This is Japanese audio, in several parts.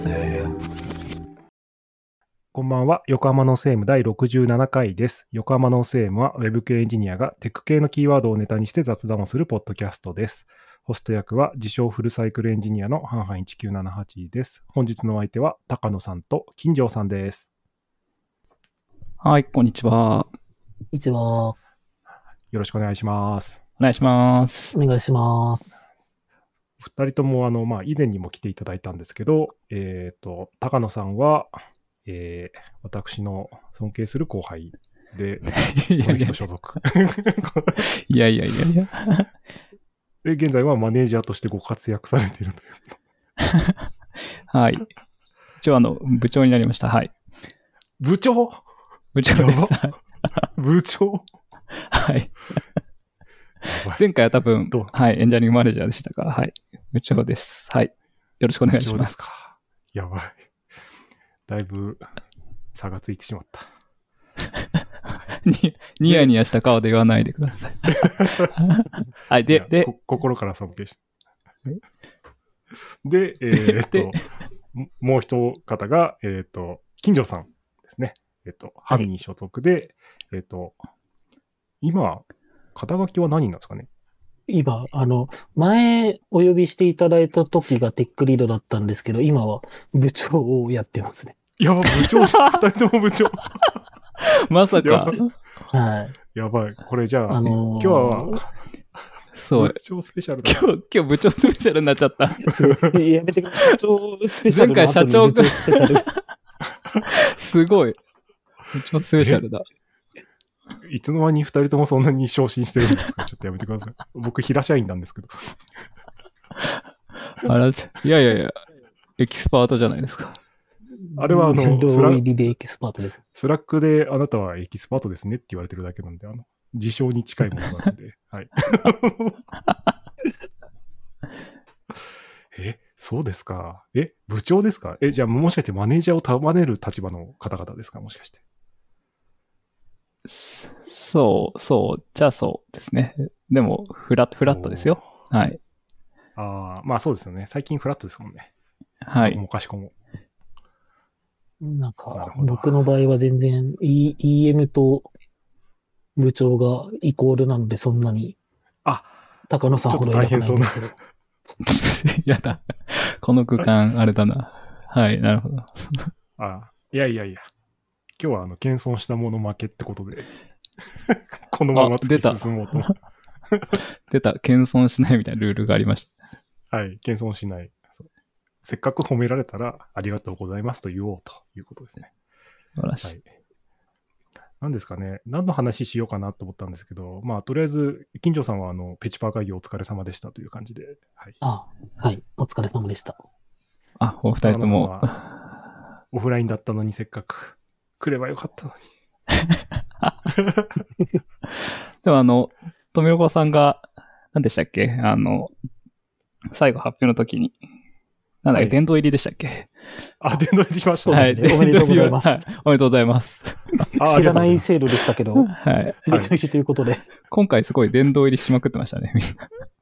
ぜ。こんばんは。横浜のセーム第67回です。横浜のセームは Web 系エンジニアがテック系のキーワードをネタにして雑談をするポッドキャストです。ホスト役は自称フルサイクルエンジニアのハンハン1978です。本日のお相手は高野さんと金城さんです。はい、こんにちは。一番、よろしくお願いします。お願いします。お願いします。二人ともあの、まあ、以前にも来ていただいたんですけど、えっ、と、高野さんは、えー私の尊敬する後輩で、この人所属。いやいやいやいや。で、現在はマネージャーとしてご活躍されているという。はい。一応あの、部長になりました。はい。部長？部長部長？はい。前回は多分はい、エンジニアリングマネージャーでしたから、はい。部長です。はい。よろしくお願いしま。部長ですすか？やばい。だいぶ差がついてしまった。にニヤニヤした顔で言わないでください。はい。でで、こ心から尊敬して。で、えーっとで、ももう一方が、えーっと、金城さんですね。えーっと、ハミに所属で、えーっと、今、肩書きは何なんですかね？今、あの、前お呼びしていただいた時がテックリードだったんですけど、今は部長をやってますね。いや、部長、二人とも部長。まさか、はい。やばい。これじゃあ、あのー今日は、そう部、長スペシャルだ。今日、今日部長スペシャルになっちゃった。やめてください。社長スペシャル前回社長スペシャル。すごい。部長スペシャルだ。いつの間に二人ともそんなに昇進してるんですかちょっとやめてください。僕、平社員なんですけど。あら、いやいやいや、エキスパートじゃないですか。あれはあのスラ入りでエキスパートです。 Slack であなたはエキスパートですねって言われてるだけなんで、あの、自称に近いものなので、はい。え、そうですか。え、部長ですか？え、じゃあもしかしてマネージャーを束ねる立場の方々ですか？もしかして。そう、そう、じゃあそうですね。でも、フラット、フラットですよ。はい。ああ、まあそうですよね。最近フラットですもんね。はい。もかしこも。なんか、僕の場合は全然、E- EM と部長がイコールなので、そんなに、あ、高野さんほど偉くないんですけど。やだ。この区間、あれだな。はい、なるほど。あいやいやいや。今日はあの、謙遜したもの負けってことで、このまま突きあ出た進もうと。出た、謙遜しないみたいなルールがありましはい、謙遜しない。せっかく褒められたら、ありがとうございますと言おうということですね。た。素晴らしい。はい。何ですかね、何の話しようかなと思ったんですけど、まあ、とりあえず、金城さんは、あの、ペチパー会議お疲れ様でしたという感じで、はい。あ、はい。お疲れ様でした。あ、お二人とも。オフラインだったのにせっかく来ればよかったのに。でもあの、富岡さんが、何でしたっけ？あの、最後発表の時に、なんだっけ、はい殿堂入りでしたっけ？あ、電動入りしました。はい。おめでとうございますはいおめでとうございます。あ 知らないあ制度でしたけど、はい。入れてみるということで。今回すごい殿堂入りしまくってましたね、みん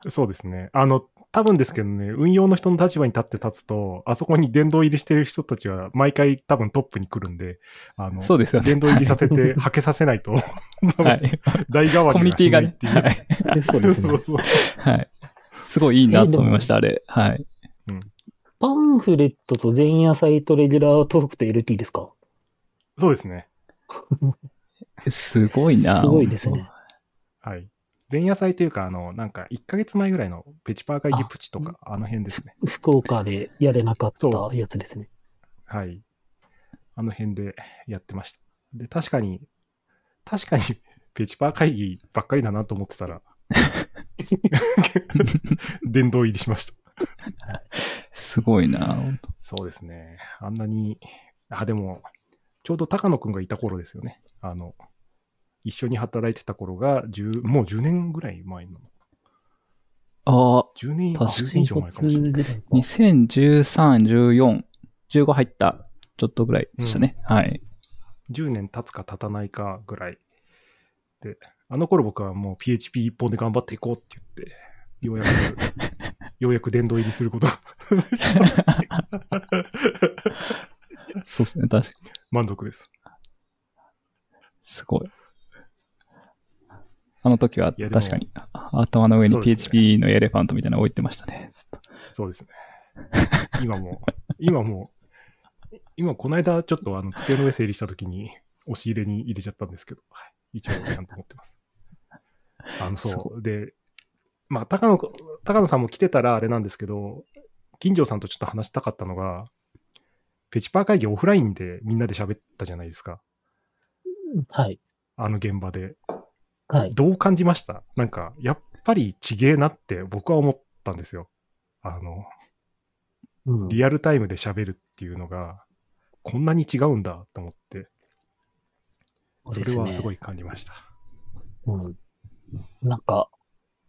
な。そうですね。あの、多分ですけどね、運用の人の立場に立って立つと、あそこに殿堂入りしてる人たちは毎回多分トップに来るんで、あの、そうですよね。殿堂入りさせて、はけさせないと、はい。代替わコミュりニティがね。がしないっていう。はい。そうですねそう。そうはい。すごいいいなと思いました、あれ。はい。パンフレットと前夜サイトレギュラートークと LT ですか？そうですね。すごいなすごいですね。はい。前夜祭というか、あの、なんか1ヶ月前ぐらいのペチパー会議プチとか、あの辺ですね。福岡でやれなかったやつですね。はい。あの辺でやってました。で、確かに、確かにペチパー会議ばっかりだなと思ってたら、殿堂入りしました。すごいな本当そうですね。あんなに、あ、でも、ちょうど高野くんがいた頃ですよね。あの、一緒に働いてた頃が、10もう10年ぐらい前の。ああ、10年、確か10年以上前かもしれない。ぐらいか2013、14、15入った、ちょっとぐらいでしたね。はい。10年経つか経たないかぐらい。で、あの頃僕はもう PHP 一本で頑張っていこうって言って、ようやく、ようやく殿堂入りすることが そうですね、確かに。満足です。すごい。あの時は確かにあ頭の上に PHP のエレファントみたいなの置いてましたね。そうですね。今も、今も、今この間ちょっとあの机の上整理したときに押し入れに入れちゃったんですけど、はい、一応ちゃんと持ってます。あの、すそう。で、まあ、高野、高野さんも来てたらあれなんですけど、金城さんとちょっと話したかったのが、ペチパー会議オフラインでみんなで喋ったじゃないですか。はい。あの現場で。はい。どう感じました？なんか、やっぱりちげえなって僕は思ったんですよ。あの、うんリアルタイムで喋るっていうのが、こんなに違うんだと思って、それはすごい感じました。うん。なんか、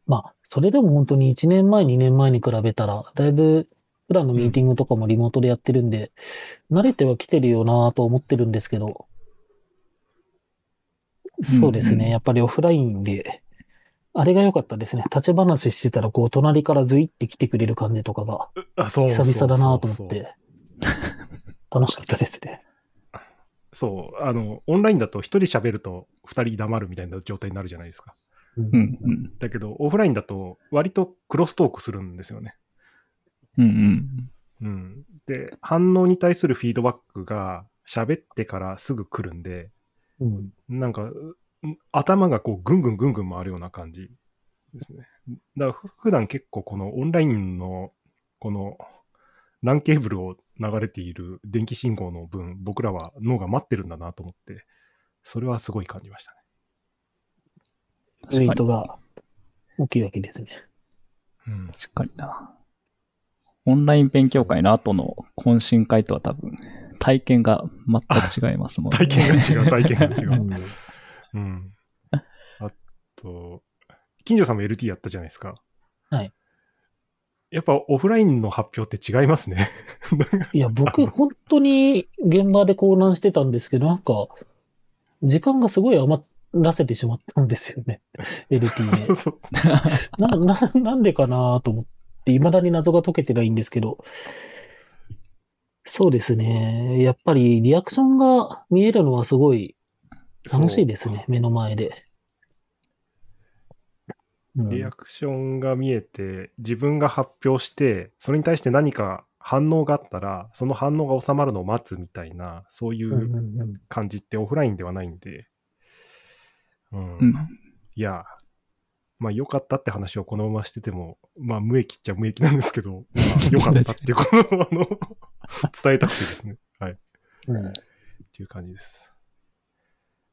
まあ、それでも本当に1年前、2年前に比べたら、だいぶ、普段のミーティングとかもリモートでやってるんで、慣れてはきてるよなと思ってるんですけど、そうですね。やっぱりオフラインで、あれが良かったですね。立ち話してたら、こう、隣からズイって来てくれる感じとかが、あ、そうそう久々だなと思って、楽しかったですね。そう、あの、オンラインだと一人喋ると二人黙るみたいな状態になるじゃないですか。うんうんうん。だけど、オフラインだと割とクロストークするんですよね。うんうん。うん。で、反応に対するフィードバックが喋ってからすぐ来るんで、うんなんか、う頭がこうぐんぐんぐんぐん回るような感じですね。だからふ普段結構このオンラインのこの LAN ケーブルを流れている電気信号の分、僕らは脳が待ってるんだなと思って、それはすごい感じましたね。ウェイトが大きいわけですね。うん。確かにな。オンライン勉強会の後の懇親会とは多分、体験が全く違いますもんね。体験が違う、体験が違う。うんうん。あと、金城さんも LT やったじゃないですか。はい。やっぱオフラインの発表って違いますね。いや、僕、本当に現場で混乱してたんですけど、なんか、時間がすごい余らせてしまったんですよね。LT で。そう な、な、なんでかなと思って、未だに謎が解けてないんですけど。そうですね。やっぱりリアクションが見えるのはすごい楽しいですね。目の前で。うんリアクションが見えて、自分が発表して、それに対して何か反応があったら、その反応が収まるのを待つみたいな、そういう感じってオフラインではないんで、うん。うん。いや、まあ良かったって話をこのまましてても、まあ無益っちゃ無益なんですけど、まあ良かったっていうことをあの 伝えたくてですね。はい。っうんていう感じです。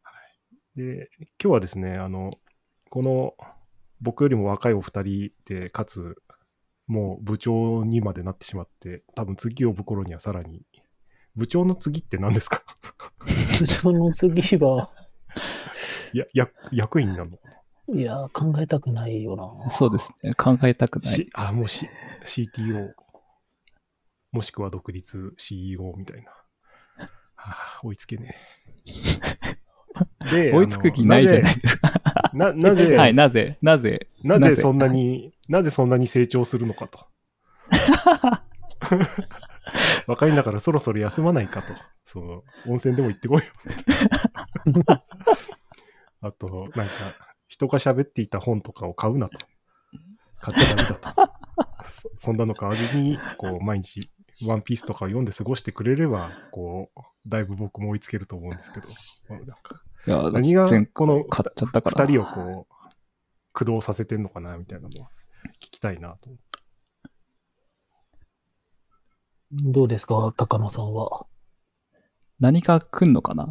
はい。で、今日はですね、あの、この僕よりも若いお二人で、かつ、もう部長にまでなってしまって、多分次呼ぶ頃にはさらに、部長の次って何ですか？部長の次は、いや、や役員なの？いや、考えたくないよな。そうですね。考えたくない。しあ、もう、C、CTO、もしくは独立 CEO みたいな。はあ、追いつけねえ。で 追いつく気ないじゃないですか。なぜ、な、なぜ、はい、なぜ、なぜ、なぜそんなに、なぜそんなに成長するのかと。若いんだからそろそろ休まないかと。その、温泉でも行ってこいよ。あと、なんか、人が喋っていた本とかを買うなと。買っちゃダメだと。そそんなの代わりに、こう、毎日、ワンピースとかを読んで過ごしてくれれば、こう、だいぶ僕も追いつけると思うんですけど、まあなんかいや、何が前この買っちゃったから。二人をこう、駆動させてんのかな、みたいなのを聞きたいなと。どうですか、高野さんは？何か来んのかな？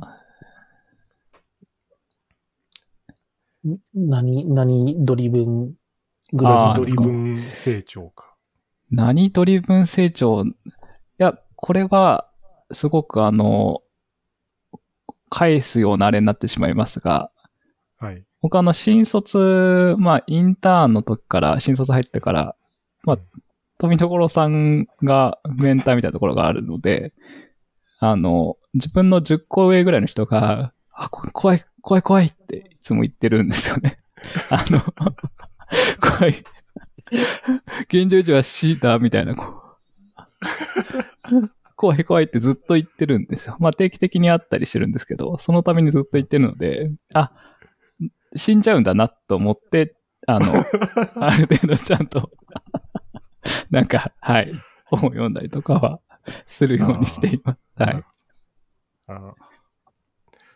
ん何、何ドリブンぐらいドですか？リブン成長か。何ドリブン成長？いや、これは、すごくあの、返すようなあれになってしまいますが、はい。僕あの、新卒、まあ、インターンの時から、新卒入ってから、まあ、富所さんがメンターみたいなところがあるので、あの、自分の10個上ぐらいの人が、あ、こ怖い、怖い、怖いっていつも言ってるんですよね。あの、怖い。現状維持は C だ、みたいな、こう。怖い怖いってずっと言ってるんですよ。まあ定期的にあったりしてるんですけど、そのためにずっと言ってるので、あ、死んじゃうんだなと思って、あの、ある程度ちゃんと、なんか、はい、本を読んだりとかはするようにしています。はい。あー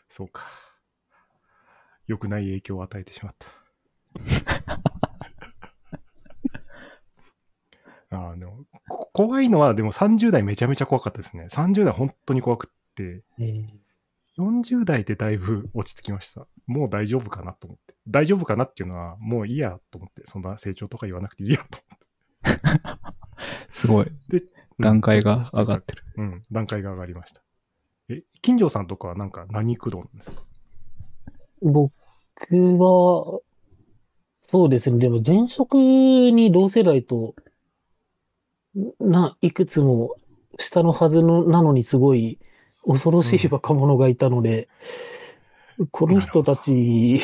そうか。良くない影響を与えてしまった。あーでもこ怖いのは、でも30代めちゃめちゃ怖かったですね。30代本当に怖くって、えー40代でだいぶ落ち着きました。もう大丈夫かなと思って。大丈夫かなっていうのは、もういいやと思って、そんな成長とか言わなくていいやと すごい。思って。段階が上がっってる。うん、段階が上がりました。え、金城さんとかはなんか何駆動なんですか？僕は、そうですね。でも前職に同世代と、な、いくつも下のはずの、なのにすごい恐ろしい若者がいたので、この人たち、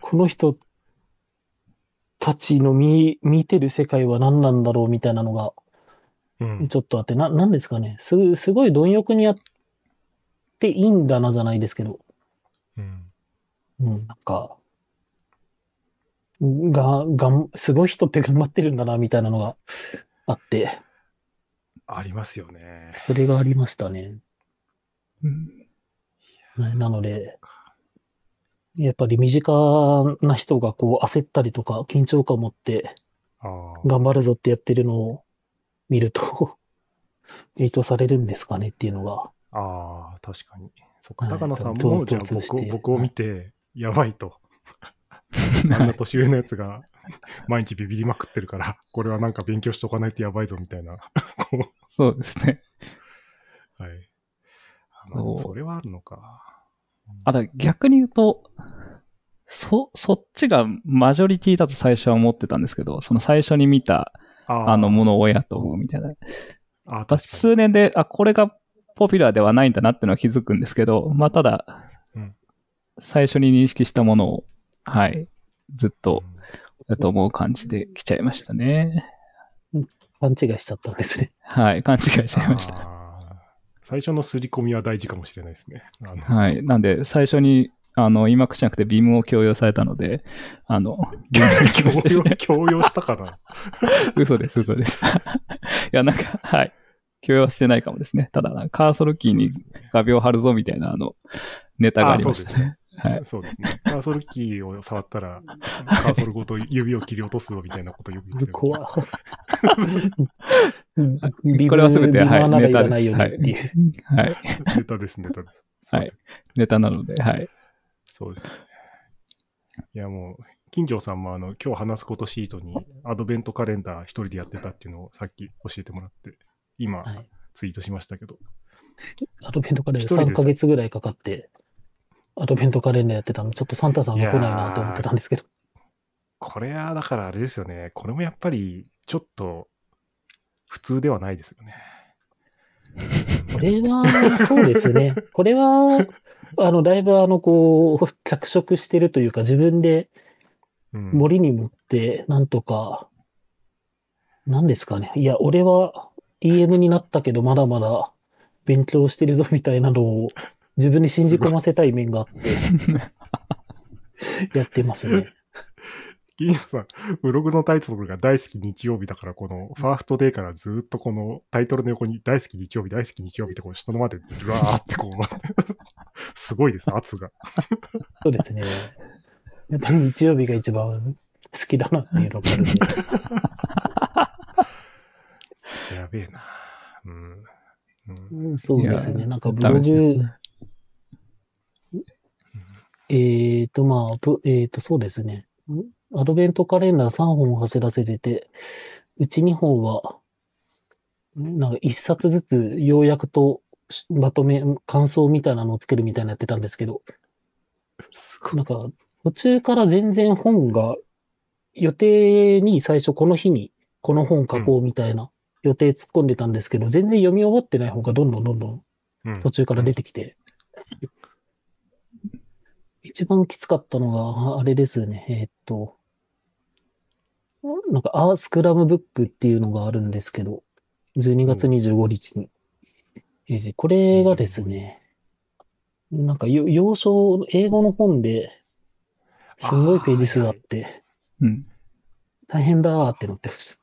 この人たちの見、見てる世界は何なんだろうみたいなのがうん。ちょっとあって、な、なんですかね。す、すごい貪欲にやっていいんだなじゃないですけど、うん。うん、なんか、が、がん、すごい人って頑張ってるんだな、みたいなのがあって、ありますよね。それがありましたね。うんねなので、やっぱり身近な人がこう焦ったりとか緊張感を持って。頑張るぞってやってるのを見ると 影響されるんですかねっていうのが。ああ、確かに。そっか、はい高野さん共も、じゃあ共通して僕を僕を見て、やばいと。あんな年上のやつが毎日ビビりまくってるから、これはなんか勉強しとかないとやばいぞみたいな。こ そうですね。うはい。そうそれはあるのか。あと逆に言うと、そ、そっちがマジョリティだと最初は思ってたんですけど、その最初に見たああのものを親と思うみたいな。あ。数年で、あ、これがポピュラーではないんだなってのは気づくんですけど、まあただ、うん最初に認識したものを、はい、ずっとうんだと思う感じで来ちゃいましたね。勘違いしちゃったんですね。はい、勘違いしちゃいました。最初の刷り込みは大事かもしれないですね。はい。なんで、最初に、あの、今口じゃなくてビームを強要されたので、あの、強要、強要したかな。嘘です、嘘です。いや、なんか、はい。強要してないかもですね。ただ、カーソルキーに画鋲貼るぞみたいな、あの、ネタがありましたね。はい。そうですね。カーソルキーを触ったら、カーソルごと指を切り落とすぞみたいなことをよく言ってる。怖 うんビこれは全て、はい、ネタです。いらないよはいねっていう。。はい。ネタです、ネタです。はいネタなので、はい。そうですね。いや、もう、金城さんもあの、今日話すことシートにアドベントカレンダー一人でやってたっていうのをさっき教えてもらって、今、はいツイートしましたけど。アドベントカレンダー一人で3ヶ月ぐらいかかって、アドベントカレンダーやってたの、ちょっとサンタさんが来ないなと思ってたんですけど。これは、だからあれですよね。これもやっぱり、ちょっと、普通ではないですよね。これは、そうですね。これは、あの、だいぶあの、こう、脚色してるというか、自分でうん。森に持って、なんとか、何ですかね。いや、俺は EM になったけど、まだまだ勉強してるぞみたいなのを自分に信じ込ませたい面があって、やってますね。金城さん、ブログのタイトルが大好き日曜日だから、このファーストデーからずっとこのタイトルの横に大好き日曜日、大好き日曜日ってこう下のまでずらーってこう、すごいです、圧が。そうですね。やっぱり日曜日が一番好きだなっていうのがあるんで。やべえな。うん。うんうんそうですね。なんかブログ、えっと、まあ、ぶえっと、そうですね。アドベントカレンダー3本走らせてて、うち2本は、なんか1冊ずつ要約とまとめ、感想みたいなのをつけるみたいなのやってたんですけど。なんか途中から全然本が予定に最初この日にこの本書こうみたいな予定突っ込んでたんですけど、全然読み終わってない本がどんどんどんどん途中から出てきて、一番きつかったのが、あれですね、えーっと、なんか、アースクラムブックっていうのがあるんですけど、12月25日に。えーこれがですね、なんかよ要所、英語の本で、すごいページ数があって、うん。大変だーってなってます。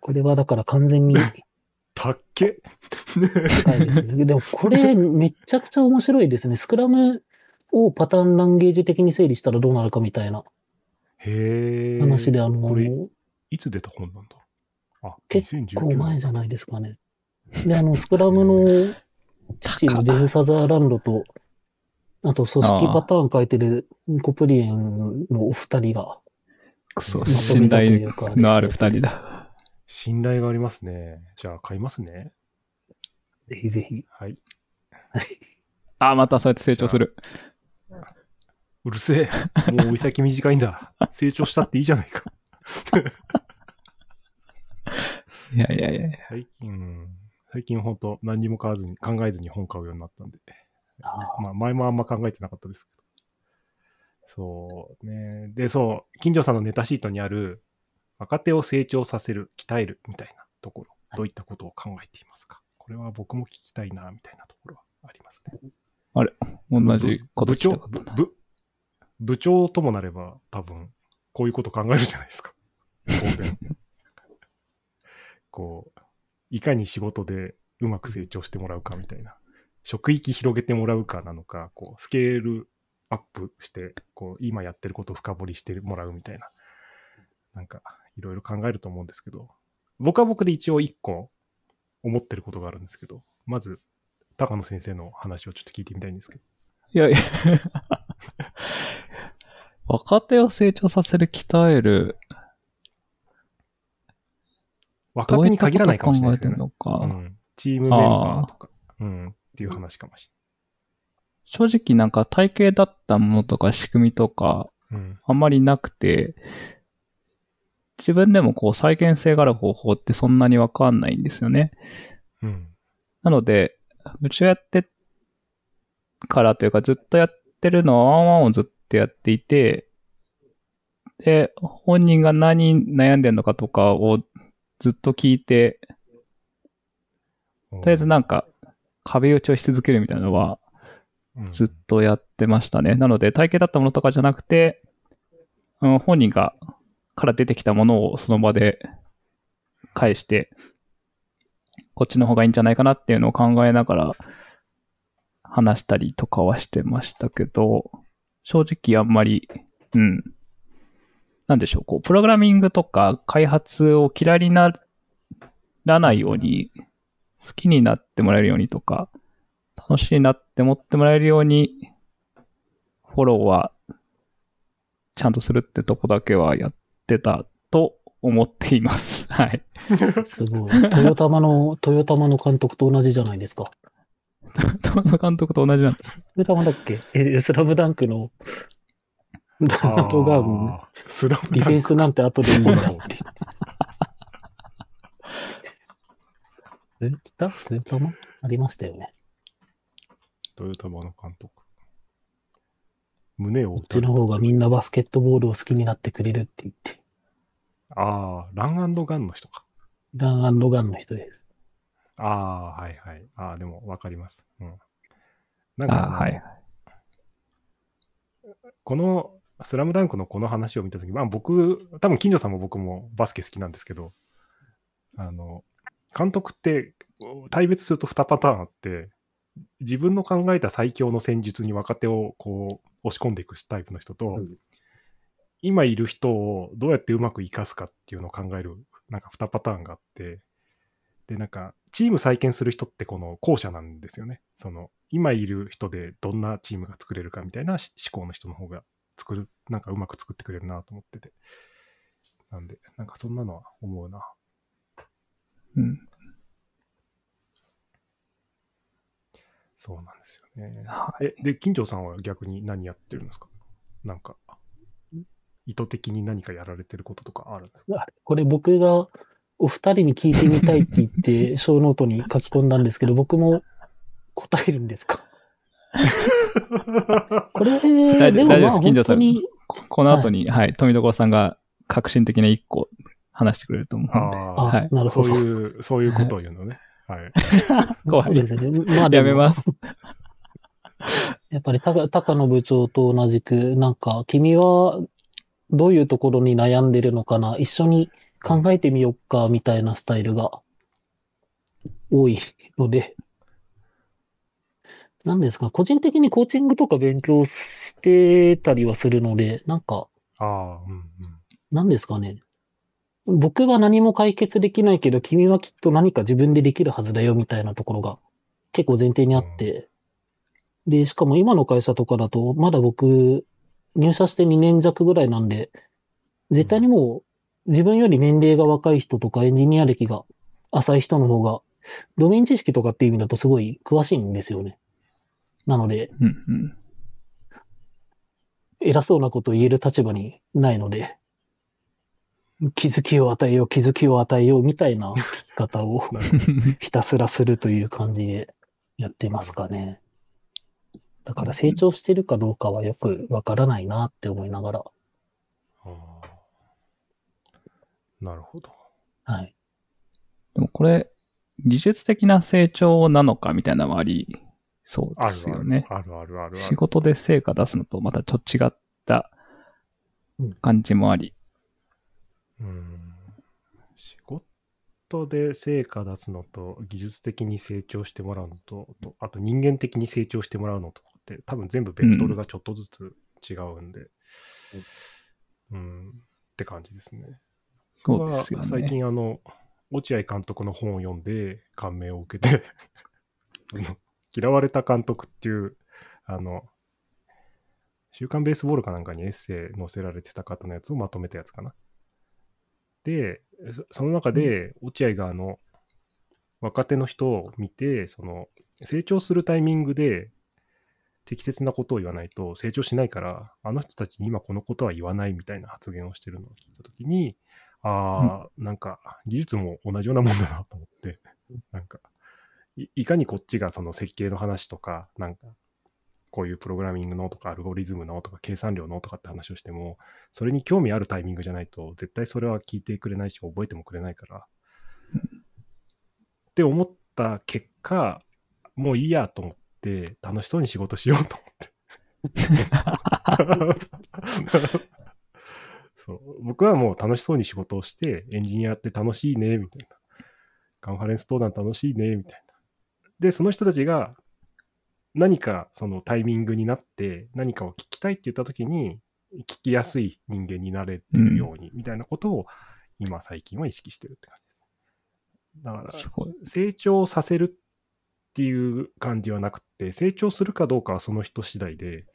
これはだから完全に たっけ高いですね。でもこれめちゃくちゃ面白いですね。スクラムをパターンランゲージ的に整理したらどうなるかみたいなへえ。話で、あのこれ、いつ出た本なんだ？あ、結2019構前じゃないですかね。で、あの、スクラムの 父のジェフ・サザーランドと、あと組織パターン書いてるコプリエンのお二人がくそ、まと信めたとい頼うか、のある二人。だ。信頼がありますね。じゃあ買いますね。ぜひぜひ。はい。あ、またそうやって成長する。うるせえ。もう追い先短いんだ。成長したっていいじゃないか。いやいやいや。最近、最近本当何にも買わずに、考えずに本買うようになったんで。あーまあ前もあんま考えてなかったですけど。そうね。で、そう、金城さんのネタシートにある、若手を成長させる、鍛えるみたいなところ、どういったことを考えていますか？これは僕も聞きたいな、みたいなところはありますね。同じこと聞き部長たかったな。部部長ともなれば多分こういうこと考えるじゃないですか。当然。こう、いかに仕事でうまく成長してもらうかみたいな。職域広げてもらうかなのか、こう、スケールアップして、こう、今やってることを深掘りしてもらうみたいな。なんか、いろいろ考えると思うんですけど、僕は僕で一応一個思ってることがあるんですけど、まず、高野先生の話をちょっと聞いてみたいんですけど。いやいや。若手を成長させる、鍛える。若手に限らないかもしれないですけど、ねどう考えてるのか。うん。チームメンバーとか、うん、っていう話かもし正直なんか体系だったものとか仕組みとか。あんまりなくて、自分でもこう再現性がある方法ってそんなにわかんないんですよね。うん。なので、うちをやってからというかずっとやってるのはワンワンをずっとやっていて、で、本人が何に悩んでるのかとかをずっと聞いて、とりあえずなんか壁打ちをし続けるみたいなのはうん。ずっとやってましたね。なので体系だったものとかじゃなくて、うん、本人がから出てきたものをその場で返して、こっちの方がいいんじゃないかなっていうのを考えながら話したりとかはしてましたけど、正直あんまり、うん。なんでしょう、こう、プログラミングとか開発を嫌いにならないように、好きになってもらえるようにとか、楽しいなって思ってもらえるように、フォローはちゃんとするってとこだけはやってたと思っています。はい。すごい。トヨタマの、トヨタマの監督と同じじゃないですか。トの監督と同じなんです。トヨタマだっけ？え、スラムダンクの、ダントガン、スラムダンクディフェンスなんて後でいいんだって。え、来た？トヨタマありましたよね。トヨタマの監督。胸をこちの方がみんなバスケットボールを好きになってくれるって言って。ああ、ランガンの人か。ランガンの人です。ああ、はいはい。ああ、でもわかります。うん。なんか、あはい。この、スラムダンクのこの話を見たとき、まあ僕、多分金城さんも僕もバスケ好きなんですけど、あの、監督って、対別すると2パターンあって、自分の考えた最強の戦術に若手をこう押し込んでいくタイプの人と、うん今いる人をどうやってうまく生かすかっていうのを考える、なんか2パターンがあって、で、なんか、チーム再建する人ってこの後者なんですよね。その、今いる人でどんなチームが作れるかみたいなし思考の人の方が作る、なんかうまく作ってくれるなと思ってて。なんで、なんかそんなのは思うな。うん。そうなんですよね。はえ、で、金城さんは逆に何やってるんですか？なんか、意図的に何かやられてることとかあるんですか？これ僕がお二人に聞いてみたいって言って、小ノートに書き込んだんですけど、僕も答えるんですか？これ、大丈夫でもまあ大丈夫です金城さん本当に、ここの後に、はい、富所さんが革新的な一個話してくれると思うんで。あ あ、はいあ、そうなるほど。いう、そういうことを言うのね。はい。怖いそうですね。まあでもやめます。やっぱり高高野部長と同じく、なんか、君はどういうところに悩んでるのかな、一緒に考えてみよっか、みたいなスタイルが多いので、なんですか、個人的にコーチングとか勉強してたりはするので、なんか、ああ、うんうん。なんですかね。僕は何も解決できないけど、君はきっと何か自分でできるはずだよ、みたいなところが結構前提にあって、で、しかも今の会社とかだと、まだ僕、入社して2年弱ぐらいなんで、絶対にもう、自分より年齢が若い人とかエンジニア歴が浅い人の方が、ドメイン知識とかっていう意味だとすごい詳しいんですよね。なので、うんうん。偉そうなことを言える立場にないので、気づきを与えよう、気づきを与えようみたいな聞き方を ひたすらするという感じでやってますかね。だから成長してるかどうかはよくわからないなって思いながら、あーなるほど。はい。でもこれ、技術的な成長なのかみたいなのもありそうであるあるすよね。あるあるあるある。仕事で成果出すのとまたちょっと違った感じもあり。うん仕事で成果出すのと、技術的に成長してもらうのと、とあと人間的に成長してもらうのとかって、多分全部ベクトルがちょっとずつ違うんで、うん、って感じですね。そうですよ僕は最ね。近あの、落合監督の本を読んで感銘を受けて 嫌われた監督っていう、あの、週刊ベースボールかなんかにエッセイ載せられてた方のやつをまとめたやつかな。で、そその中で、落合があの、若手の人を見て、その、成長するタイミングで適切なことを言わないと成長しないから、あの人たちに今このことは言わないみたいな発言をしてるのを聞いたときに、ああ、なんか技術も同じようなもんだなと思って、なんかい、いかにこっちがその設計の話とか、なんか、こういうプログラミングのとかアルゴリズムのとか計算量のとかって話をしても、それに興味あるタイミングじゃないと、絶対それは聞いてくれないし、覚えてもくれないから。って思った結果、もういいやと思って、楽しそうに仕事しようと思って。そう僕はもう楽しそうに仕事をして、エンジニアって楽しいね、みたいな。カンファレンス登壇楽しいね、みたいな。で、その人たちが何かそのタイミングになって何かを聞きたいって言った時に聞きやすい人間になれてるように、みたいなことを今最近は意識してるって感じです。だから。成長させるっていう感じはなくて、成長するかどうかはその人次第で、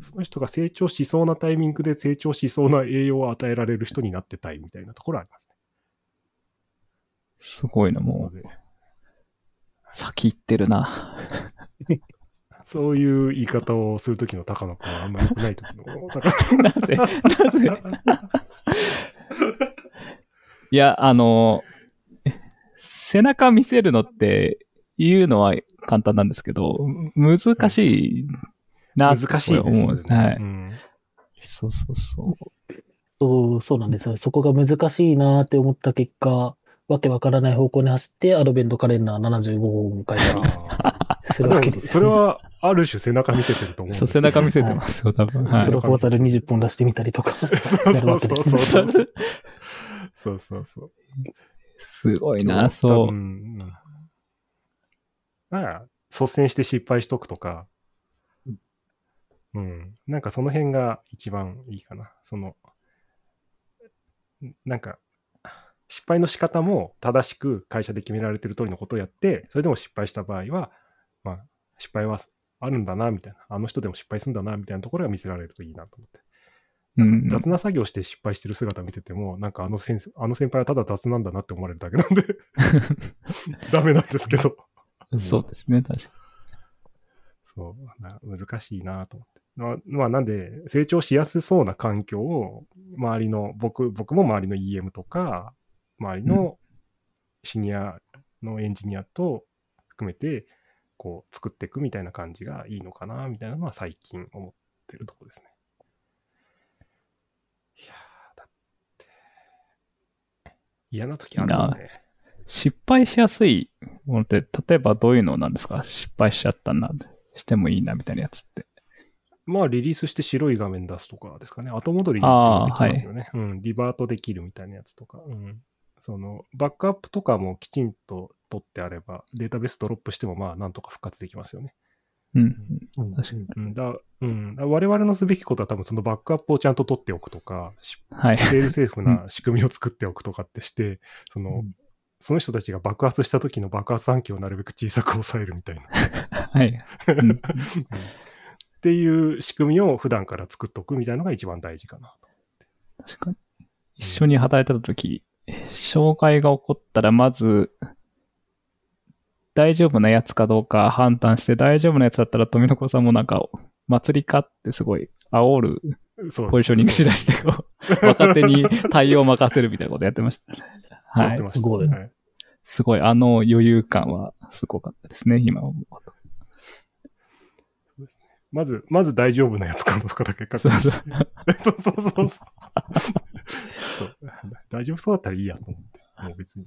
その人が成長しそうなタイミングで成長しそうな栄養を与えられる人になってたいみたいなところはありますね。すごいな、なもう、先行ってるな。そういう言い方をするときの高野君はあんまり良くないときの。高野 なぜ、なぜ？いや、あの、背中見せるのって言うのは簡単なんですけど、難しい難しいです思う。はい。うんそうそうそう。そう、そうなんですよ。そこが難しいなって思った結果、わけわからない方向に走って、アドベントカレンダー75号を迎えたりあするわけーですよ、ね。それはある種背中見せてると思うんそう、背中見せてますよ、多分。はいプ。ロポーザル20本出してみたりとか。そうやるわけですねそうそうそうそうそう。すごいな、そう。ん。なんか、率先して失敗しとくとか、うん。なんかその辺が一番いいかな。その、なんか、失敗の仕方も正しく会社で決められてる通りのことをやって、それでも失敗した場合は、まあ、失敗はあるんだな、みたいな。あの人でも失敗するんだな、みたいなところが見せられるといいなと思って。うん。雑な作業して失敗してる姿見せても、なんかあの先生あの先輩はただ雑なんだなって思われるだけなんで、ダメなんですけど。そうですね、確かそうな難しいなと思って。まあ、まあ、なんで、成長しやすそうな環境を、周りの、僕、僕も周りの EM とか、周りのシニアのエンジニアと含めて、こう、作っていくみたいな感じがいいのかな、みたいなのは最近思ってるとこですね。いやーだって、嫌な時あるよね。失敗しやすいものって、例えばどういうのなんですか？失敗しちゃったな、してもいいなみたいなやつって。まあ、リリースして白い画面出すとかですかね。後戻りできますよね。うん。リバートできるみたいなやつとか。うん。その、バックアップとかもきちんと取ってあれば、データベースドロップしても、まあ、なんとか復活できますよね。うん。うん確かに。うん。だうん、だ我々のすべきことは多分そのバックアップをちゃんと取っておくとか、しはい。セールセーフな仕組みを作っておくとかってして、その、うんその人たちが爆発した時の爆発反響をなるべく小さく抑えるみたいな。はい。うん っていう仕組みを普段から作っておくみたいなのが一番大事かな。確かに。一緒に働いてた時、障害が起こったら、まず、大丈夫なやつかどうか判断して、大丈夫なやつだったら、富所さんもなんか、祭りかってすごい煽るポジショニングしだして、こう、若手に対応を任せるみたいなことやってましたね。はいやって。ましたすごいすごい、あの余裕感はすごかったですね、今思うと。まず、まず大丈夫なやつかどうかだけ確認して。そうそうそうそう。そう大丈夫そうだったらいいやと思って。もう別に。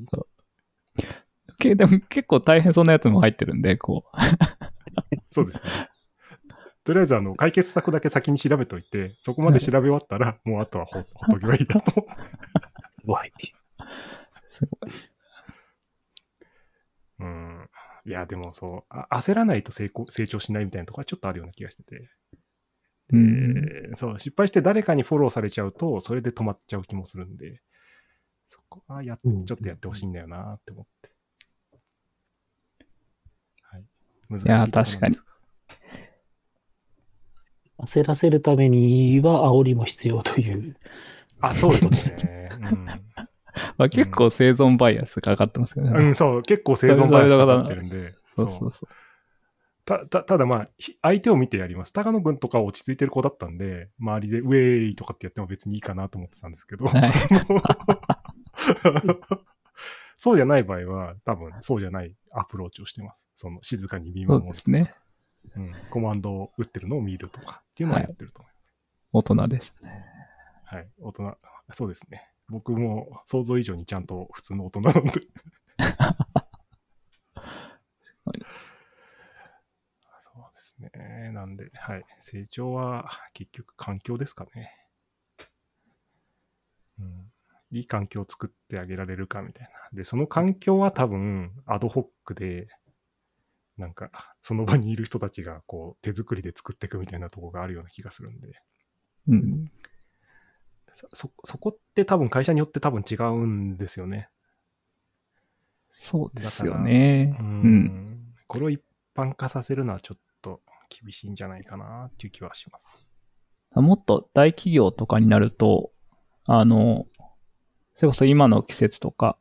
けでも結構大変そうなやつも入ってるんで、こう。そうですね。とりあえず、あの、解決策だけ先に調べといて、そこまで調べ終わったら、もうあとはほほっとけばいいやと思って。はい。すごい。うん。いや、でもそう、あ焦らないと成功、成長しないみたいなところはちょっとあるような気がしてて。うん。えーそう、失敗して誰かにフォローされちゃうと、それで止まっちゃう気もするんで、そこはや、ちょうんっとやってほしいんだよなって思って。はい。難しいやところなんです確かに焦らせるためには煽りも必要という。あ、そうですね。まあ、結構生存バイアスがかかってますけどうん。ね。うん、そう、結構生存バイアスかかってるんで。そうそうそう。た、た、ただまあ、ひ相手を見てやります。高野君とか落ち着いてる子だったんで、周りでウェーイとかってやっても別にいいかなと思ってたんですけど。はい そうじゃない場合は、多分そうじゃないアプローチをしてます。その静かに見そう守るですね。うん、コマンドを打ってるのを見るとかっていうのはやってると思い大人でしたね。ます。はい、大人、そうですね。僕も想像以上にちゃんと普通の大人なんで。そうですね。なんで、はい。成長は結局環境ですかね。うん。いい環境を作ってあげられるかみたいな。で、その環境は多分、アドホックで、なんか、その場にいる人たちが、こう、手作りで作っていくみたいなところがあるような気がするんで。うん。そ、そそこって多分会社によって多分違うんですよね。そうですよね。ううん。ん。これを一般化させるのはちょっと厳しいんじゃないかなっていう気はします。もっと大企業とかになると、あの、それこそ今の季節とか、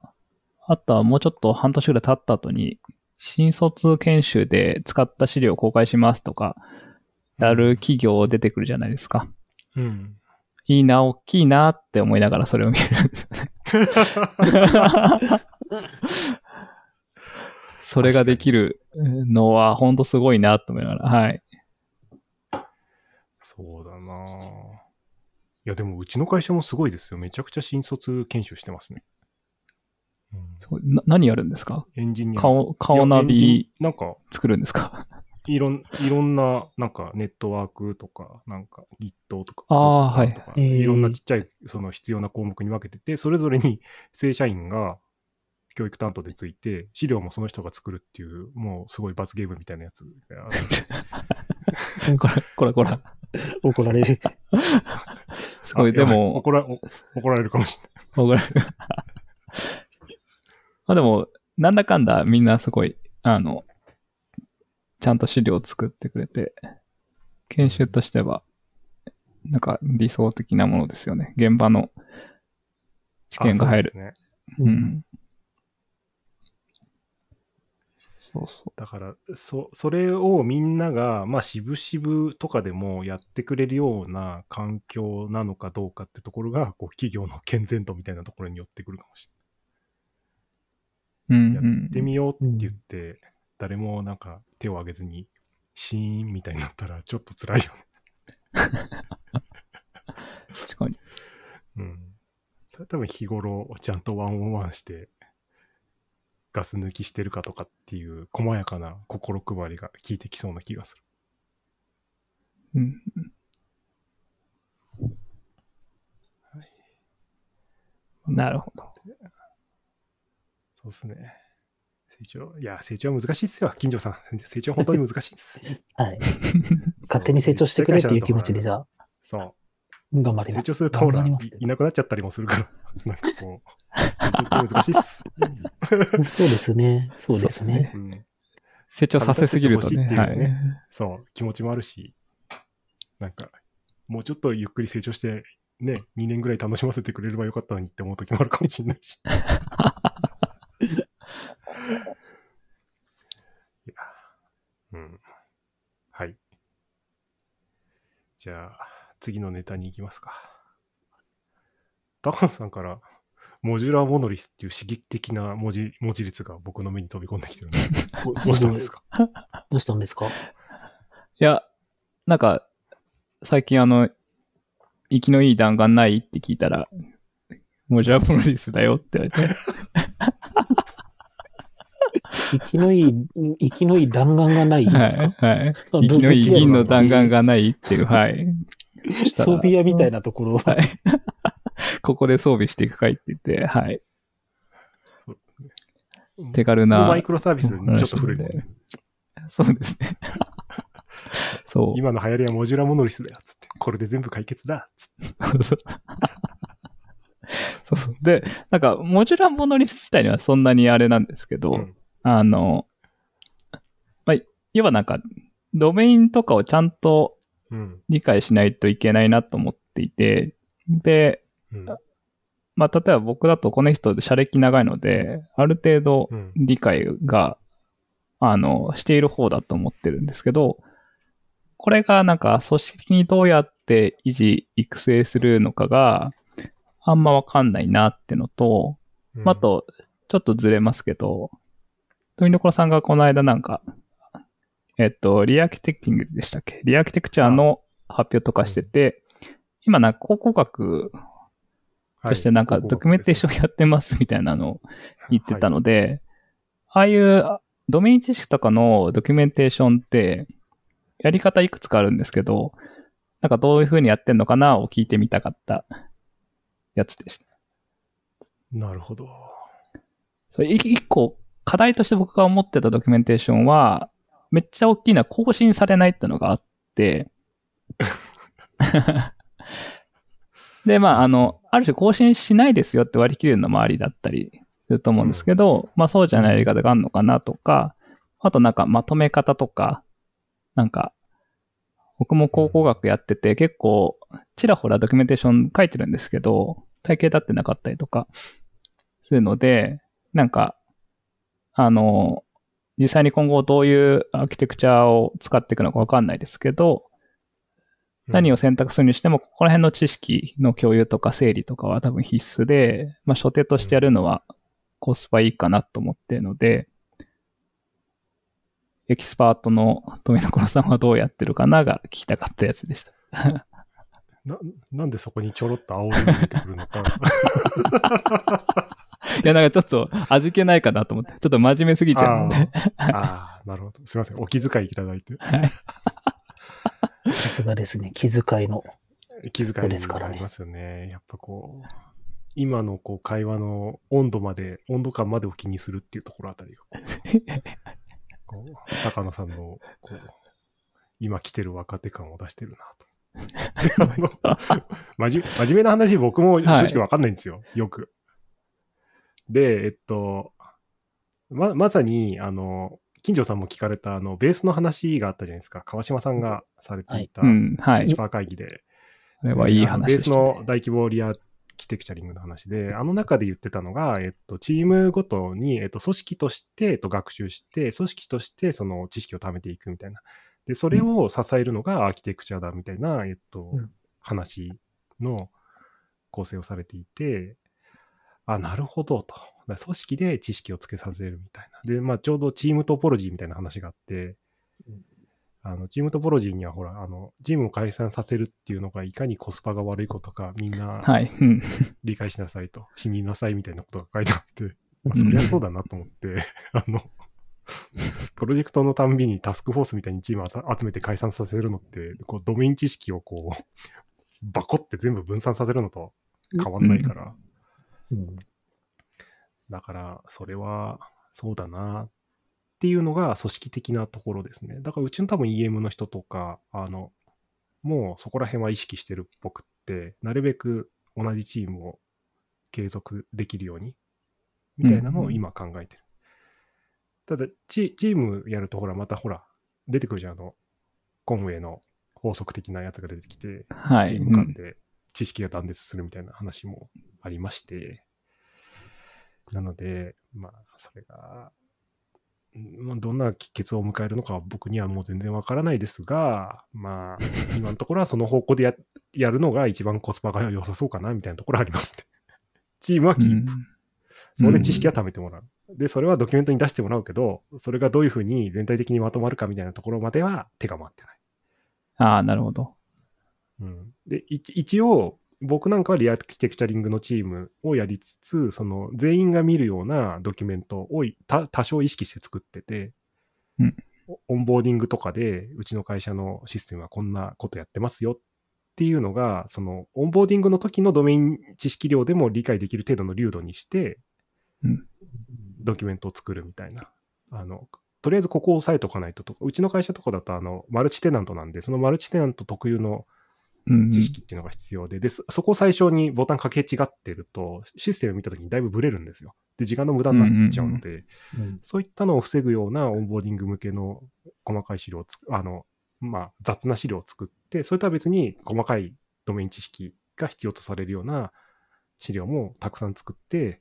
あとはもうちょっと半年ぐらい経った後に、新卒研修で使った資料を公開しますとか、やる企業出てくるじゃないですか。うん。いいな、大きいなって思いながらそれを見るんです よね。それができるのは本当すごいなと思いながら、はい。そうだなぁいや、でもうちの会社もすごいですよ。めちゃくちゃ新卒研修してますね。うん、な何やるんですか？エンジニア。顔、顔ナビンなんか、作るんですか？いろん、いろんな、なんか、ネットワークとか、なんか、Git とか、あー Docker とかはいいろんなちっちゃい、その必要な項目に分けてて、それぞれに正社員が教育担当でついて、資料もその人が作るっていう、もうすごい罰ゲームみたいなやつがある これ、これ、これ。怒られる。すごい、でも、怒ら、お怒られるかもしれない。わかる。まあでも、なんだかんだみんなすごい、あの、ちゃんと資料を作ってくれて、研修としては、なんか理想的なものですよね。現場の試験が入る。あそうですね。う。ん。そうそだから、そ、それをみんなが、まあ、渋々とかでもやってくれるような環境なのかどうかってところが、こう、企業の健全度みたいなところに寄ってくるかもしう。うん、れない。うんやってみようって言って、誰もなんか手を挙げずに、シーンみたいになったら、ちょっと辛いよね。確かに。うん。それ多分日頃ちゃんとワンオンワンして、ガス抜きしてるかとかっていう細やかな心配りが効いてきそうな気がする。うん。なるほど。そうですね。成長、いや、成長は難しいっすよ、金城さん。成長は本当に難しいです。はい。勝手に成長してくれっていう気持ちでじゃあ、そう。頑張ります。成長するとほらいなくなっちゃったりもするから、なんかこう、成長って難しいっす。そうですね。そうですね。うん、成長させすぎるとね。食べたってほしいっていうはねそう、気持ちもあるし、なんか、もうちょっとゆっくり成長して、ね、2年ぐらい楽しませてくれればよかったのにって思う時もあるかもしれないし。いや、うん。はい。じゃあ、次のネタに行きますか。高野さんから、モジュラーモノリスっていう刺激的な文字文字列が僕の目に飛び込んできてる んで、どうしたんですか？どうしたんですか？いや、なんか、最近あの、生きのいい弾丸ないって聞いたら、モジュラプロデュースだよって言われて、生きのいい、生きのいい弾丸がないですか、はい、はい。あ生きのいい銀の弾丸が。がないっていう、はい。装備屋みたいなところ。はい。ここで装備していくかいって言って、はい。手軽なマイクロサービスにちょっと古いもんね。そうですね。そう。今の流行りはモジュラモノリスだよ、つって。これで全部解決だ。つってそうそうそう。で、なんか、モジュラモノリス自体にはそんなにあれなんですけど、うんあの、まあ、要はなんか、ドメインとかをちゃんとうん。理解しないといけないなと思っていて、で、うん。まあ、例えば僕だとこの人、社歴長いので、ある程度うん。理解が、あの、している方だと思ってるんですけど、これがなんか組織的にどうやって維持、育成するのかがあんまわかんないなってのと、まあ、あと、ちょっとずれますけど、富所さんがこの間なんか、えっと、リアキテクティングでしたっけ？リアキテクチャの発表とかしてて、今なんか考古学としてなんかドキュメンテーションやってますみたいなのを言ってたので、ああいうドメイン知識とかのドキュメンテーションって、やり方いくつかあるんですけど、なんかどういう風にやってんのかなを聞いてみたかったやつでした。なるほど。それい一個、課題として僕が思ってたドキュメンテーションは、めっちゃ大きいのは更新されないってのがあって、で、まあ、あの、ある種更新しないですよって割り切れるのもありだったりすると思うんですけど、まあそうじゃないやり方があるのかなとか、あとなんかまとめ方とか、なんか、僕も考古学やってて結構ちらほらドキュメンテーション書いてるんですけど、体系立ってなかったりとかするので、なんか、あの、実際に今後どういうアーキテクチャを使っていくのかわかんないですけど、何を選択するにしても、ここら辺の知識の共有とか整理とかは多分必須で、まあ、初手としてやるのはコスパいいかなと思っているので、エキスパートの富所さんはどうやってるかなが聞きたかったやつでした。ななんでそこにちょろっと煽りが出てくるのか。いや、なんかちょっと味気ないかなと思って、ちょっと真面目すぎちゃうので。ああ、なるほど。すいません。お気遣いいただいて。さすがですね。気遣いの。気遣いですからねますよね。やっぱこう、今のこう会話の温度まで、温度感までを気にするっていうところあたりが こう、こう高野さんの、こう、今来てる若手感を出してるなと。真面真面目な話、僕も正直わかんないんですよ。よく。で、えっと、ま、まさに、あの、金城さんも聞かれた、あの、ベースの話があったじゃないですか。川島さんがされていた、うん、はい。シパー会議で。これはいい話ベース。の大規模リアキテクチャリングの話で、あの中で言ってたのが、えっと、チームごとに、えっと、組織として、えっと、学習して、組織としてその知識を貯めていくみたいな。で、それを支えるのがアーキテクチャだみたいな、えっと、うん話の構成をされていて、あ、なるほどと。組織で知識をつけさせるみたいな。で、まあ、ちょうどチームトポロジーみたいな話があって、あの、チームトポロジーにはほら、あの、チームを解散させるっていうのがいかにコスパが悪いことか、みんなはい。うん。理解しなさいと、死になさいみたいなことが書いてあって、まあそりゃそうだなと思って、あの、プロジェクトのたんびにタスクフォースみたいにチームを集集めて解散させるのって、こう、ドメイン知識をこう、バコって全部分散させるのと変わんないから、うん。だから、それは、そうだな、っていうのが組織的なところですね。だから、うちの多分 EM の人とか、あの、もうそこら辺は意識してるっぽくって、なるべく同じチームを継続できるように、みたいなのを今考えてる。ただチ、チームやると、ほら、またほら、出てくるじゃん、あの、コンウェイの法則的なやつが出てきて、はい。チーム間で知識が断絶するみたいな話もありまして、なので、まあ、それが、うんまあどんな帰結を迎えるのかは僕にはもう全然わからないですが、まあ、今のところはその方向でややるのが一番コスパが良さそうかな、みたいなところありますね。チームはキープ。それで知識は貯めてもらう。で、それはドキュメントに出してもらうけど、それがどういうふうに全体的にまとまるかみたいなところまでは手が回ってない。ああ、なるほど。うん、でい一応、僕なんかは re-architecturing のチームをやりつつ、その全員が見るようなドキュメントをい多多少意識して作ってて、うんおオンボーディングとかで、うちの会社のシステムはこんなことやってますよっていうのが、そのオンボーディングの時のドメイン知識量でも理解できる程度の粒度にして、うんドキュメントを作るみたいな。あのとりあえずここを押さえておかないととか、うちの会社とかだとあのマルチテナントなんで、そのマルチテナント特有の。知識っていうのが必要で、で、そそこを最初にボタンかけ違ってると、システム見たときにだいぶブレるんですよ。で、時間の無駄になっちゃうので、うん。そういったのを防ぐようなオンボーディング向けの細かい資料をあの、まあ、雑な資料を作って、それとは別に細かいドメイン知識が必要とされるような資料もたくさん作って、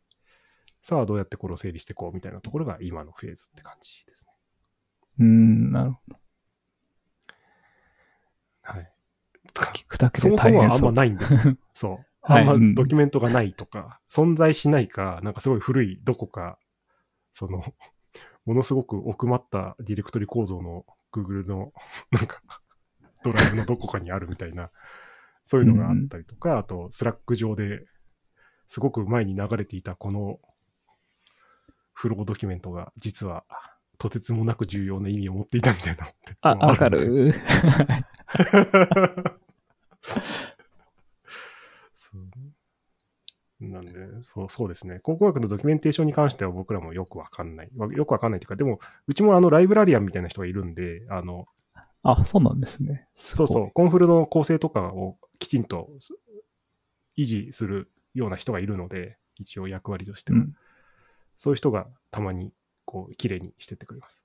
さあどうやってこれを整理していこうみたいなところが今のフェーズって感じですね。うん、なるほど。はい。聞くだけでそもそ。もあんまないんですよ。そう。はいあんまうんドキュメントがないとか、存在しないか、なんかすごい古いどこか、その、ものすごく奥まったディレクトリ構造の Google の、なんか、ドライブのどこかにあるみたいな、そういうのがあったりとか、あと、 Slack 上ですごく前に流れていたこのフロードキュメントが、実は、とてつもなく重要な意味を持っていたみたいなのって。あ、わかる。そうなんで、そう、そうですね。考古学のドキュメンテーションに関しては僕らもよくわかんない。わよくわかんないというか、でも、うちもあの、ライブラリアンみたいな人がいるんで、あの、あ、そうなんですね。すそうそう、コンフルの構成とかをきちんとす維持するような人がいるので、一応役割としては。うん。そういう人がたまに、こう、綺麗にしてってくれます。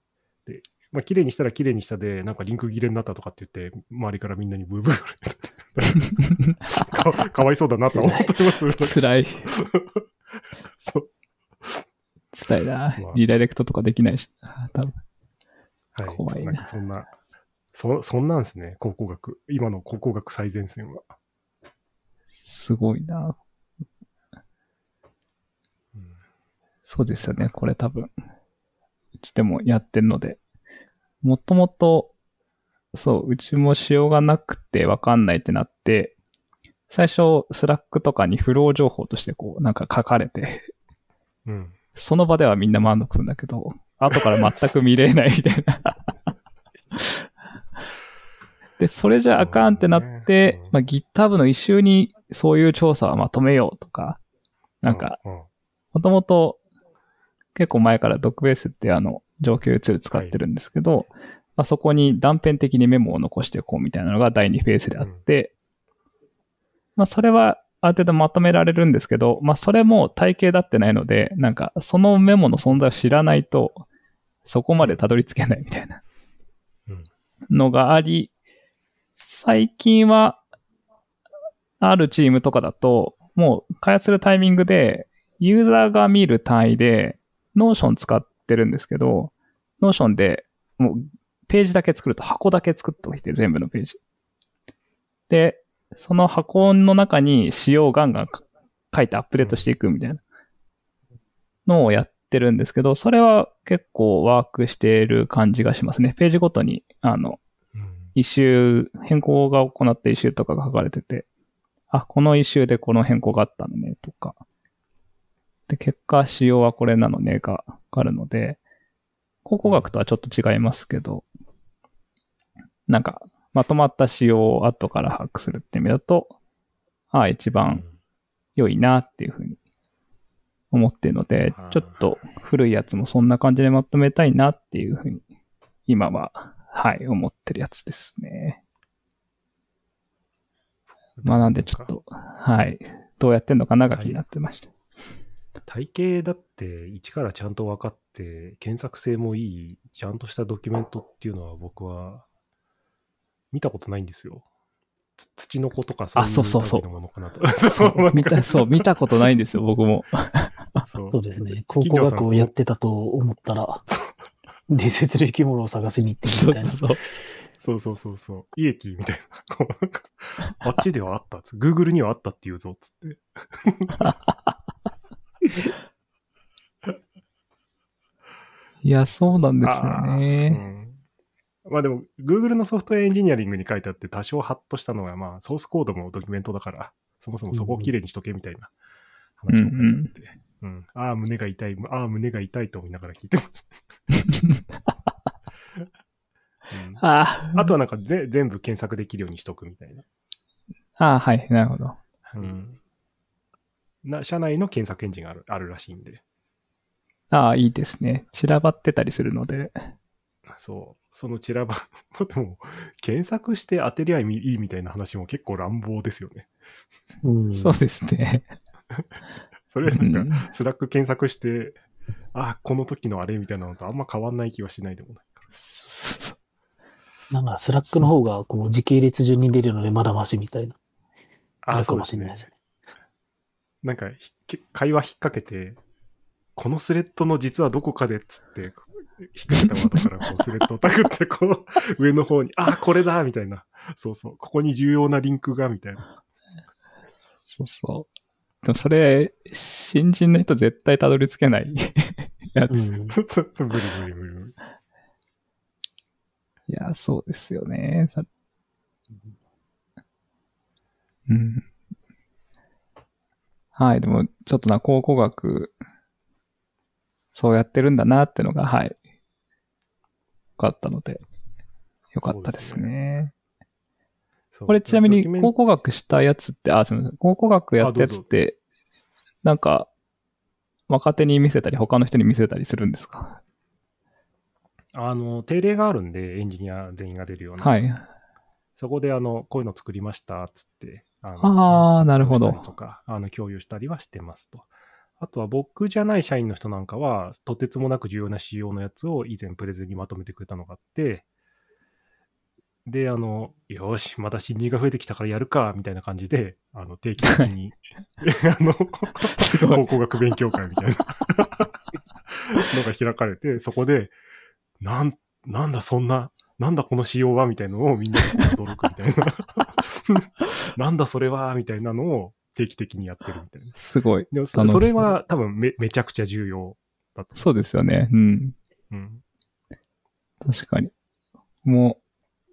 で、まあ、綺麗にしたら綺麗にしたで、なんかリンク切れになったとかって言って、周りからみんなにブーブーか かわいそうだなとは思ってます。辛い。そう。辛いなまあ。リダイレクトとかできないし。多分はい。怖いなんかそんな、そ、そんなんですね、考古学。今の考古学最前線は。すごいな。うんそうですよね。これ多分、うちでもやってるので。もともと、そう、うちも仕様がなくてわかんないってなって、最初、 Slack とかにフロー情報としてこう、なんか書かれて、うん。その場ではみんな満足するんだけど、後から全く見れないみたいな。で、それじゃあかんってなって、うんまあ、GitHub の一周にそういう調査はまとめようとか、なんか、もともと結構前からドックベースってあの上級ツール使ってるんですけど、まあ、そこに断片的にメモを残していこうみたいなのが第2フェーズであって、まあそれはある程度まとめられるんですけど、まあそれも体系だってないので、なんかそのメモの存在を知らないとそこまでたどり着けないみたいなうん。のがあり、最近はあるチームとかだと、もう開発するタイミングでユーザーが見る単位で、 Notion 使ってるんですけど、 Notion でもうページだけ作ると箱だけ作っておいて、全部のページ。で、その箱の中に仕様をガンガンか書いてアップデートしていくみたいなのをやってるんですけど、それは結構ワークしている感じがしますね。ページごとに、あの、一周、変更が行って一周とかが書かれてて、あ、この一周でこの変更があったのね、とか。で、結果、仕様はこれなのね、があるので、考古学とはちょっと違いますけど、なんか、まとまった仕様を後から把握するって意味だと、ああ、一番良いなっていうふうに思ってるのではい、ちょっと古いやつもそんな感じでまとめたいなっていうふうに、今は、はい、思ってるやつですね。まあなんでちょっと、はい、どうやってんのかなが気になってました。体系だって一からちゃんと分かって、検索性もいい、ちゃんとしたドキュメントっていうのは僕は見たことないんですよ。つ土の子とかそういうあそうそうそう類のものかなと。そう、見た、そう、見たことないんですよ、僕も。そうそうですね。考古学をやってたと思ったら、伝説の生き物を探しに行ってるみたいな。そうそうそうそうそう。イエティみたいな。あっちではあった。Google にはあったっていうぞっつって。いや、そうなんですよね。うんまあでも、Google のソフトウェアエンジニアリングに書いてあって多少ハッとしたのは、まあ、ソースコードもドキュメントだから、そもそもそこをきれいにしとけみたいな話も書いてあって。うんああ、胸が痛い、ああ、胸が痛いと思いながら聞いてました。うん ああとはなんかぜ全部検索できるようにしとくみたいな。ああ、はい、なるほど。うん。な、社内の検索エンジンがあるあるらしいんで。ああ、いいですね。散らばってたりするので。そう。その散らば、でも、検索して当てりゃいいみたいな話も結構乱暴ですよね。うんそうですね。それなんか、うん Slack 検索して、あ、この時のあれみたいなのとあんま変わんない気はしないでもないから。なんか、 Slack の方が、こう、時系列順に出るので、まだマシみたいな。あるかもしれないですね。なんか、会話引っ掛けて、このスレッドの実はどこかでっつって、引っ掛けた後からこう スレッドをタグって、こう、上の方に、あ、これだみたいな。そうそう。ここに重要なリンクが、みたいな。そうそう。でもそれ、新人の人絶対たどり着けないやつ。いうん。無理無理無理無理。や、そうですよね。さうん。はい、でも、ちょっとな、考古学、そうやってるんだなってのが、はい。よかったので、よかったですそうですね。これちなみに考古学したやつって、あ、すみません。考古学やったやつって、なんか、若手に見せたり、他の人に見せたりするんですか？あの、定例があるんで、エンジニア全員が出るような。はい。そこで、あの、こういうの作りました、つって。ああーなるほどとか、あの、共有したりはしてますと。あとは僕じゃない社員の人なんかは、とてつもなく重要な仕様のやつを以前プレゼンにまとめてくれたのがあって、で、あの、よし、また新人が増えてきたからやるか、みたいな感じで、あの、定期的に、あの、考古学勉強会みたいな のが開かれて、そこで、なん、なんだそんな、なんだこの仕様はみたいなのをみんなで驚くみたいな。なんだそれはみたいなのを定期的にやってるみたいな。すごい。でもそれは多分めめちゃくちゃ重要だと。そうですよね。うん。うん。確かに。も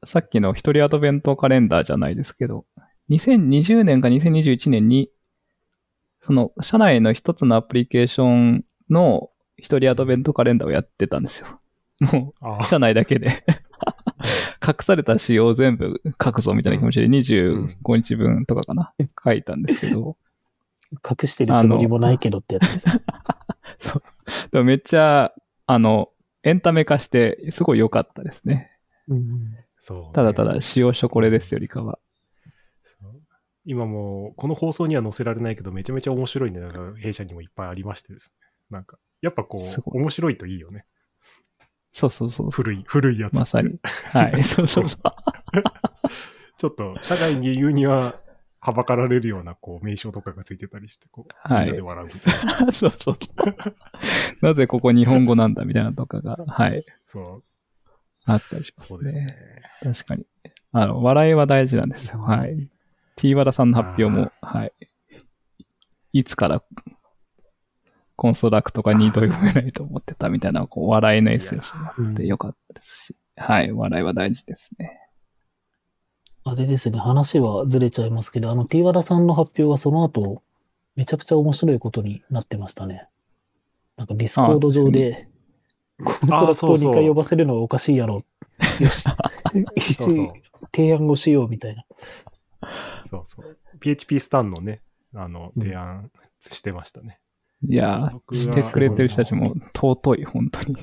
う、さっきの一人アドベントカレンダーじゃないですけど、2020年か2021年に、その、社内の一つのアプリケーションの一人アドベントカレンダーをやってたんですよ。もあう、社内だけで隠された仕様を全部書くぞみたいな気持ちで25日分とかかな、書いたんですけど、隠してるつもりもないけどってやつですね。そう。でもめっちゃ、あの、エンタメ化して、すごい良かったですね。うんそうね、ただただ使用書これですよりかは。そう今もう、この放送には載せられないけど、めちゃめちゃ面白いね。なんか弊社にもいっぱいありましてですね。なんか、やっぱこう、面白いといいよね。そうそうそう。古い、古いやつ。まさに。はい。そうそうそう。ちょっと、社外に言うには、はばかられるような、こう、名称とかがついてたりして、こう、はいみんなで笑うみたいな。そうそう。なぜここ日本語なんだみたいなのとかが、はい。そう、あったりしますそうですねね。。確かに。あの、笑いは大事なんですよ。はい。T 和田さんの発表も、はい。いつからコンストラクトが二度読めないと思ってたみたいな、こう、笑いのエッセンスがあってよかったですし、はい。笑いは大事ですね。あれですね、話はずれちゃいますけど、あの、T 和田さんの発表がその後、めちゃくちゃ面白いことになってましたね。なんか Discord 上で、 construct を2回呼ばせるのはおかしいやろ。よし。一緒に提案をしようみたいな。そうそう。 PHPStan のね、あの、うん提案してましたね。いやしてくれてる人たちも尊い、本当に。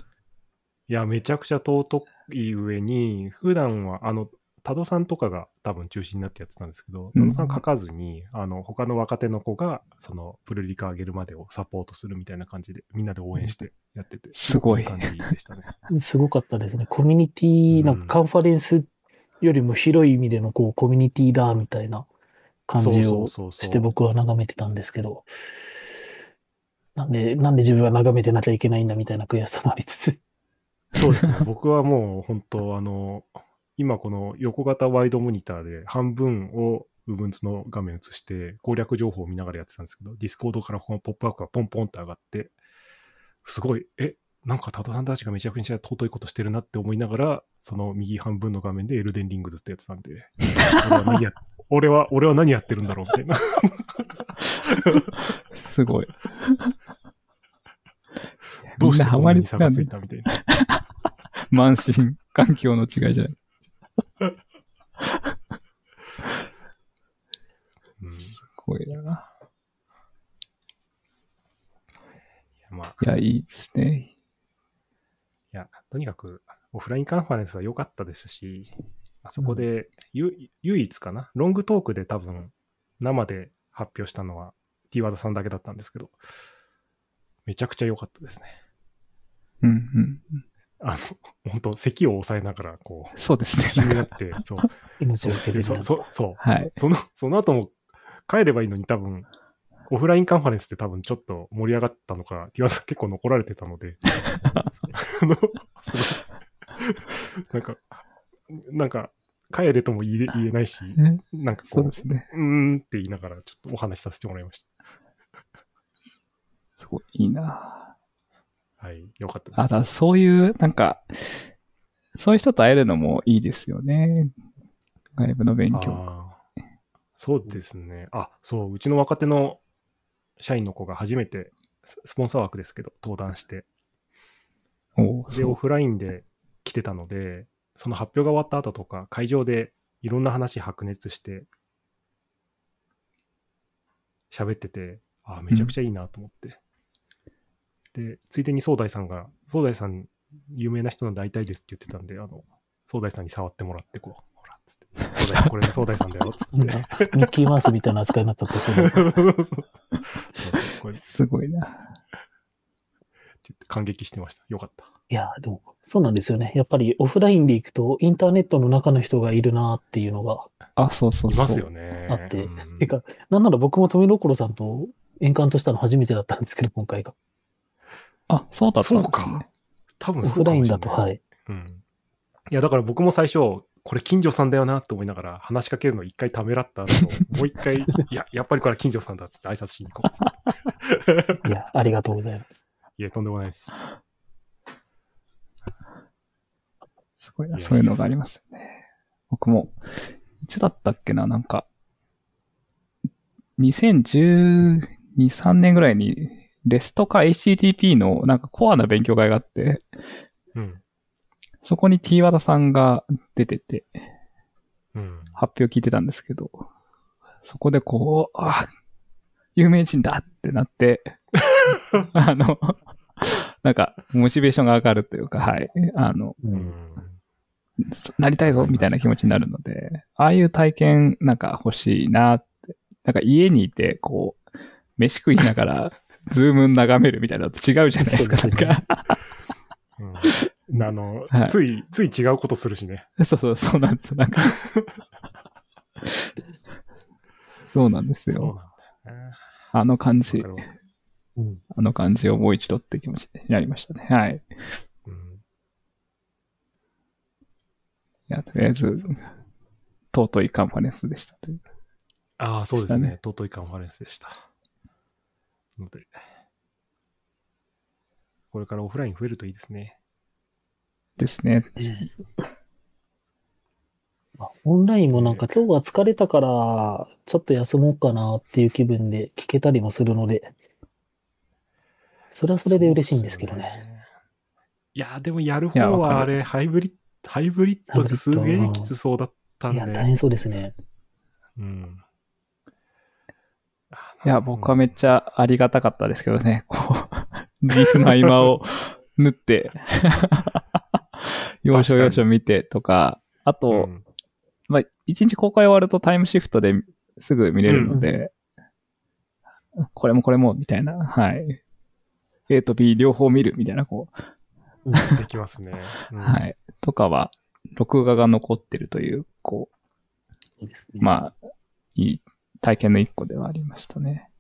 いや、めちゃくちゃ尊い上に、普段は、あの、 tadさんとかが多分中心になってやってたんですけど、うん tadさん書かずに、あの、他の若手の子が、その、プルリク上げるまでをサポートするみたいな感じで、みんなで応援してやってて、すごい感じでしたね。すごかったですね。コミュニティ、なんかカンファレンスよりも広い意味でのこうコミュニティだみたいな感じをそうそうそうそうして僕は眺めてたんですけど、なんで、なんで自分は眺めてなきゃいけないんだみたいな悔しさもありつつ。そうですね。僕はもう本当、あの、今この横型ワイドモニターで半分を Ubuntu の画面映して攻略情報を見ながらやってたんですけど、Discord からこのポップアップがポンポンって上がって、すごい、え、なんかタトさんたちがめちゃくちゃ尊いことしてるなって思いながら、その右半分の画面でエルデンリングずっとやってたんで、俺は何や、俺は、俺は何やってるんだろうみたいな。すごい。どうしてハマりつかんねに差がついたみたいな。満身環境の違いじゃない。うんすごいな。いやまあ、いや、いいですね。いや、とにかく、オフラインカンファレンスは良かったですし、あそこで、ゆ唯一かな、ロングトークで多分、生で発表したのは、T 和田さんだけだったんですけど、めちゃくちゃ良かったですね。うんうん。あの、本当咳を抑えながら、こう、そうですね。必死になって、そう。命を削りなそがらそそう、はいその、その後も帰ればいいのに多分、オフラインカンファレンスって多分ちょっと盛り上がったのか、T 和田さん結構残られてたので、あの、なんか、なんか、帰れとも言え言えないし、ねなんかこう、そうですね。うーんって言いながらちょっとお話しさせてもらいましすごいいいな。た。はい、よかったです。あ、だそういう、なんか、そういう人と会えるのもいいですよね。外部の勉強。そうですね。あ、そう、うちの若手の社員の子が初めて、ススポンサー枠ですけど、登壇して、で、オフラインで来てたので、その発表が終わった後とか、会場でいろんな話白熱して、喋ってて、あめちゃくちゃいいなと思って。で、ついでに総大さんが、総大さん、有名な人なんで会いたいですって言ってたんで、あの、総大さんに触ってもらって、こう、ほら、つって、総大さん、これね、総大さんだよ、つって。ミッキーマウスみたいな扱いになったってそうです。そうそうこれすごいな。ちょっと感激してました。よかった。いや、でも、そうなんですよね。やっぱりオフラインで行くと、インターネットの中の人がいるなっていうのがあ、そうそうそう。いますよね。あってうんてか、なんなら僕も富所さんと円環としたの初めてだったんですけど、今回が。あ、そうだったんそうですねか。。多分オフラインだと、はい。うん。いや、だから僕も最初、これ近所さんだよなって思いながら話しかけるの一回ためらった後、もう一回、いや、やっぱりこれは近所さんだっつって挨拶しに行こう。いや、ありがとうございます。いや、とんでもないです。すごいな。そういうのがありますよね。僕も、いつだったっけな、なんか、2012、3年ぐらいに、レストか HTTP のなんかコアな勉強会があって、うん。そこに T 和田さんが出てて、うん。発表聞いてたんですけど、そこでこう、あ、有名人だってなって、あの、なんか、モチベーションが上がるというか、はい。あの、う。うんん。なりたいぞみたいな気持ちになるので、ああいう体験なんか欲しいなって。なんか家にいて、こう、飯食いながら、ズーム眺めるみたいなのと違うじゃないですか。すねなんかうん、あの、はいつい、つい違うことするしね。そうそう、そうなんですよ。なんか。そうなんですそうよ。なんだよね。あの感じうん。あの感じをもう一度って気持ちになりましたね。はい。いうん。や、とりあえず、尊いカンファレンスでした。ああ、そうですね。尊いカンファレンスでした。ので、これからオフライン増えるといいですね。ですね。オンラインもなんか今日は疲れたから、ちょっと休もうかなっていう気分で聞けたりもするので、それはそれで嬉しいんですけどね。ね。いや、でもやる方はあれ、ハイブリッド、ハイブリッドですげえきつそうだったんで。いや、大変そうですね。うん。いや、僕はめっちゃありがたかったですけどね。こう、リーフの合間を縫って、要所要所見てとか、あと、うんまあ、一日公開終わるとタイムシフトですぐ見れるので、これもこれも、みたいな、はい。A と B 両方見るみたいな、こう。んできますね。う、うん。はい。とかは、録画が残ってるという、こそうですね。う、まあ、いい体験の一個ではありましたね。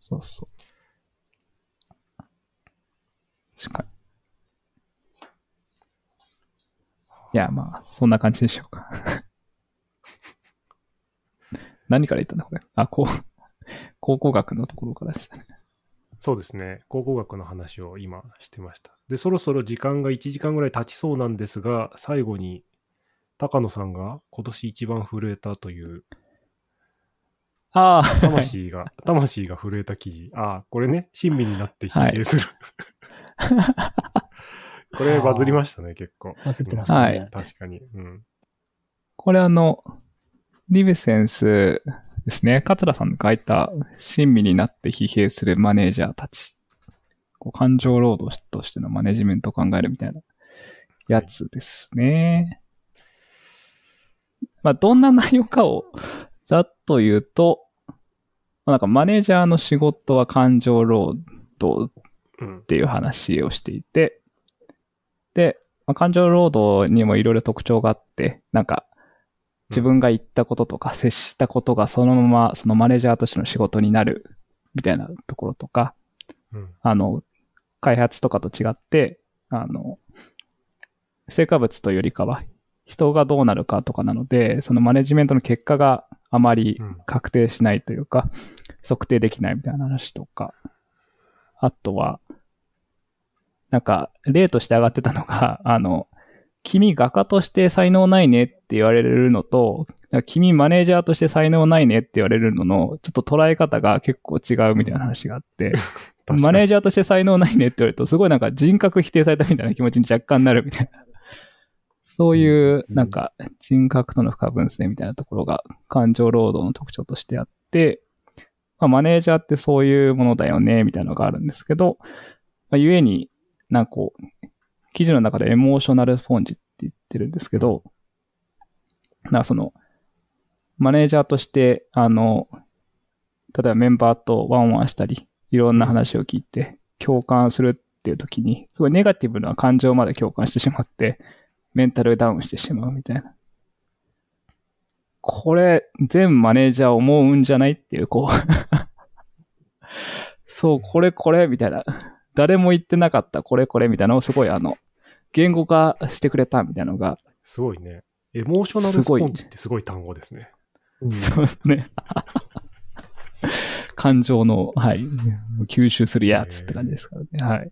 そうそう。確かに。いや、まあ、そんな感じでしょうか。何から言ったんだ、これ？あ、こう、考古学のところからでしたね。そうですね。考古学の話を今してました。で、そろそろ時間が1時間ぐらい経ちそうなんですが、最後に高野さんが今年一番震えたという、ああ、はい魂が、魂が震えた記事。ああ、これね、親身になって疲弊する。これバズりましたね、結構。バズってましたね。はい確かに。うん。これあの、リベセンスですね。桂さんが書いた、親身になって疲弊するマネージャーたち。こう感情労働としてのマネジメントを考えるみたいなやつですね。まあ、どんな内容かをざっと言うと、まあなんかマネージャーの仕事は感情労働うんっ。ていう話をしていて、で、まあ、感情労働にもいろいろ特徴があって、なんか、自分が言ったこととか接したことがそのままそのマネージャーとしての仕事になるみたいなところとか、うん。あの、開発とかと違って、あの、成果物というよりかは人がどうなるかとかなので、そのマネジメントの結果があまりうん確定しないというか、測定できないみたいな話とか、あとは、なんか、例として上がってたのが、あの、君画家として才能ないねって言われるのと、君マネージャーとして才能ないねって言われるのの、ちょっと捉え方が結構違うみたいな話があって、マネージジャーとして才能ないねって言われると、すごいなんか人格否定されたみたいな気持ちに若干なるみたいな。そういう、なんか人格との不可分性みたいなところが感情労働の特徴としてあって、まあ、マネージャーってそういうものだよね、みたいなのがあるんですけど、まあ、ゆえに、なんかこう、記事の中でエモーショナルスポンジって言ってるんですけど、なその、マネージャーとして、あの、例えばメンバーとワンワンしたり、いろんな話を聞いて、共感するっていう時に、すごいネガティブな感情まで共感してしまって、メンタルダウンしてしまうみたいな。これ、全マネージャー思うんじゃないっていう、こう。そう、これこれ、みたいな。誰も言ってなかった、これこれ、みたいなのをすごいあの、言語化してくれたみたいなのが、すごいね。エモーショナルスポンジってすごい単語ですね。うんね。感情の、はい、吸収するやつって感じですからね。はい。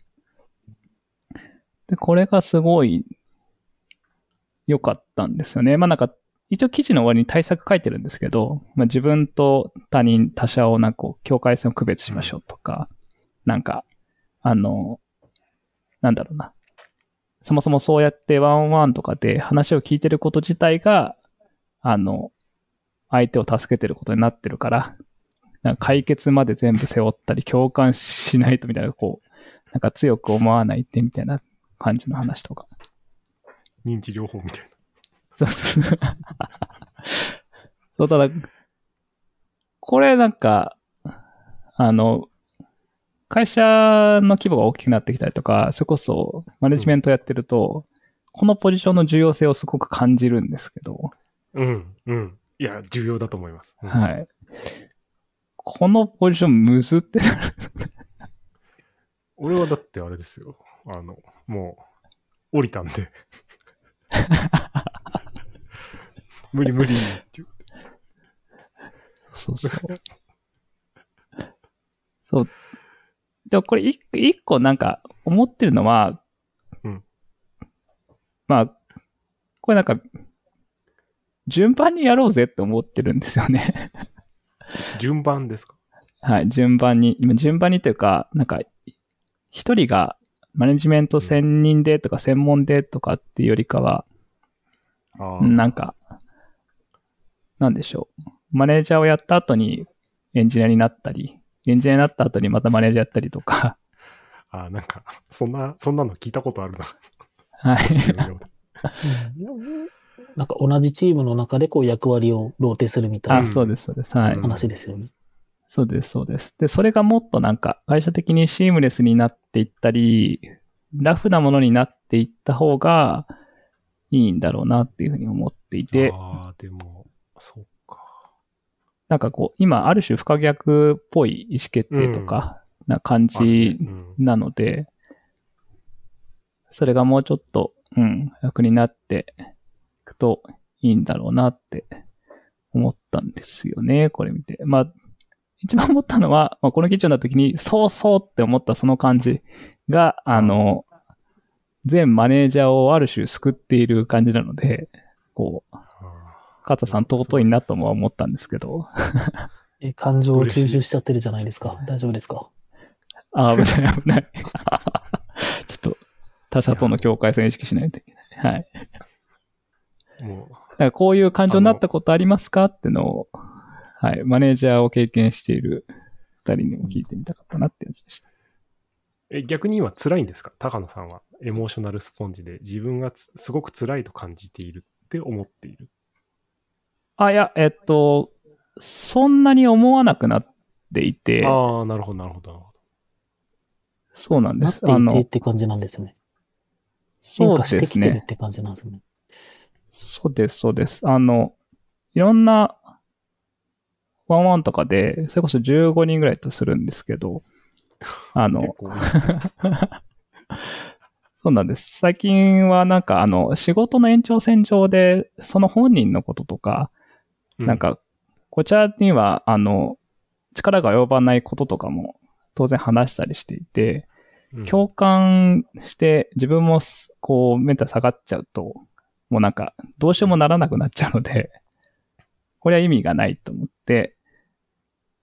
で、これがすごい良かったんですよね。まあなんか、一応記事の終わりに対策書いてるんですけど、まあ自分と他人、他者をなんか境界線を区別しましょうとか、なんか、あの、なんだろうな。そもそもそうやってワンワンとかで話を聞いてること自体が、あの、相手を助けてることになってるから、なんか解決まで全部背負ったり共感しないとみたいな、こう、なんか強く思わないってみたいな感じの話とか。認知療法みたいな。そう そう、ただ、これなんか、あの、会社の規模が大きくなってきたりとか、それこそマネジメントやってると、このポジションの重要性をすごく感じるんですけど、うん、うん。いや、重要だと思います。うんはい。このポジションむずってなる。俺はだってあれですよ。あの、もう、降りたんで。無理無理って言うそうそう。そう。でもこれ一個一個なんか思ってるのは、うんまあ、これなんか順番にやろうぜって思ってるんですよね。順番ですか？はい、順番に、今順番にというか、なんか、一人がマネジメント専任でとか専門でとかっていうよりかは、なんか、なんでしょう。マネージャーをやった後にエンジニアになったり、エンジニアになった後にまたマネージャーやったりとか、あ、なんか、そんな、そんなの聞いたことあるな。はい。うんなんか同じチームの中でこう役割をローテするみたいあ、なそうです、そうです。はい。うん話ですよね。そうです、そうです。で、それがもっとなんか、会社的にシームレスになっていったり、ラフなものになっていった方がいいんだろうなっていうふうに思っていて、ああ、でも、そうか。なんかこう、今、ある種不可逆っぽい意思決定とか、な感じうんなので、それがもうちょっと、うん、楽になっていくといいんだろうなって思ったんですよね、これ見て。まあ、一番思ったのは、まあ、この記事を読んだ時に、そうそうって思ったその感じが、あの、全マネージャーをある種救っている感じなので、こう、あカタさん尊いなとも思ったんですけど、え、感情を吸収しちゃってるじゃないですか。大丈夫ですか？あ、危ない危ない。ちょっと他者との境界線を意識しないといけない。はい。ーもだからこういう感情になったことありますか？ってのを、はい、マネージャーを経験している二人にも聞いてみたかったなってやつでした。う、え、逆に今辛いんですか？高野さんは。エモーショナルスポンジで自分がつすごく辛いと感じているって思っている。あ、いや、えっと、そんなに思わなくなっていて、ああ、なるほど、なるほど、なるほそうなんです。なっていてあのっ、て感じなんですよね。そう変化してきてるっ。て感じなんですよね。そうです、そうです。あの、いろんな、ワンワンとかで、それこそ15人ぐらいとするんですけど、あど。の そうなんです。最近はなんかあの、仕事の延長線上で、その本人のこととか、うなん、か、こちらには、あの、力が及ばないこととかも当然話したりしていて、うん共感して自分もすこうメンタル下がっちゃうと、もうなんかどうしようもならなくなっちゃうので、これは意味がないと思って、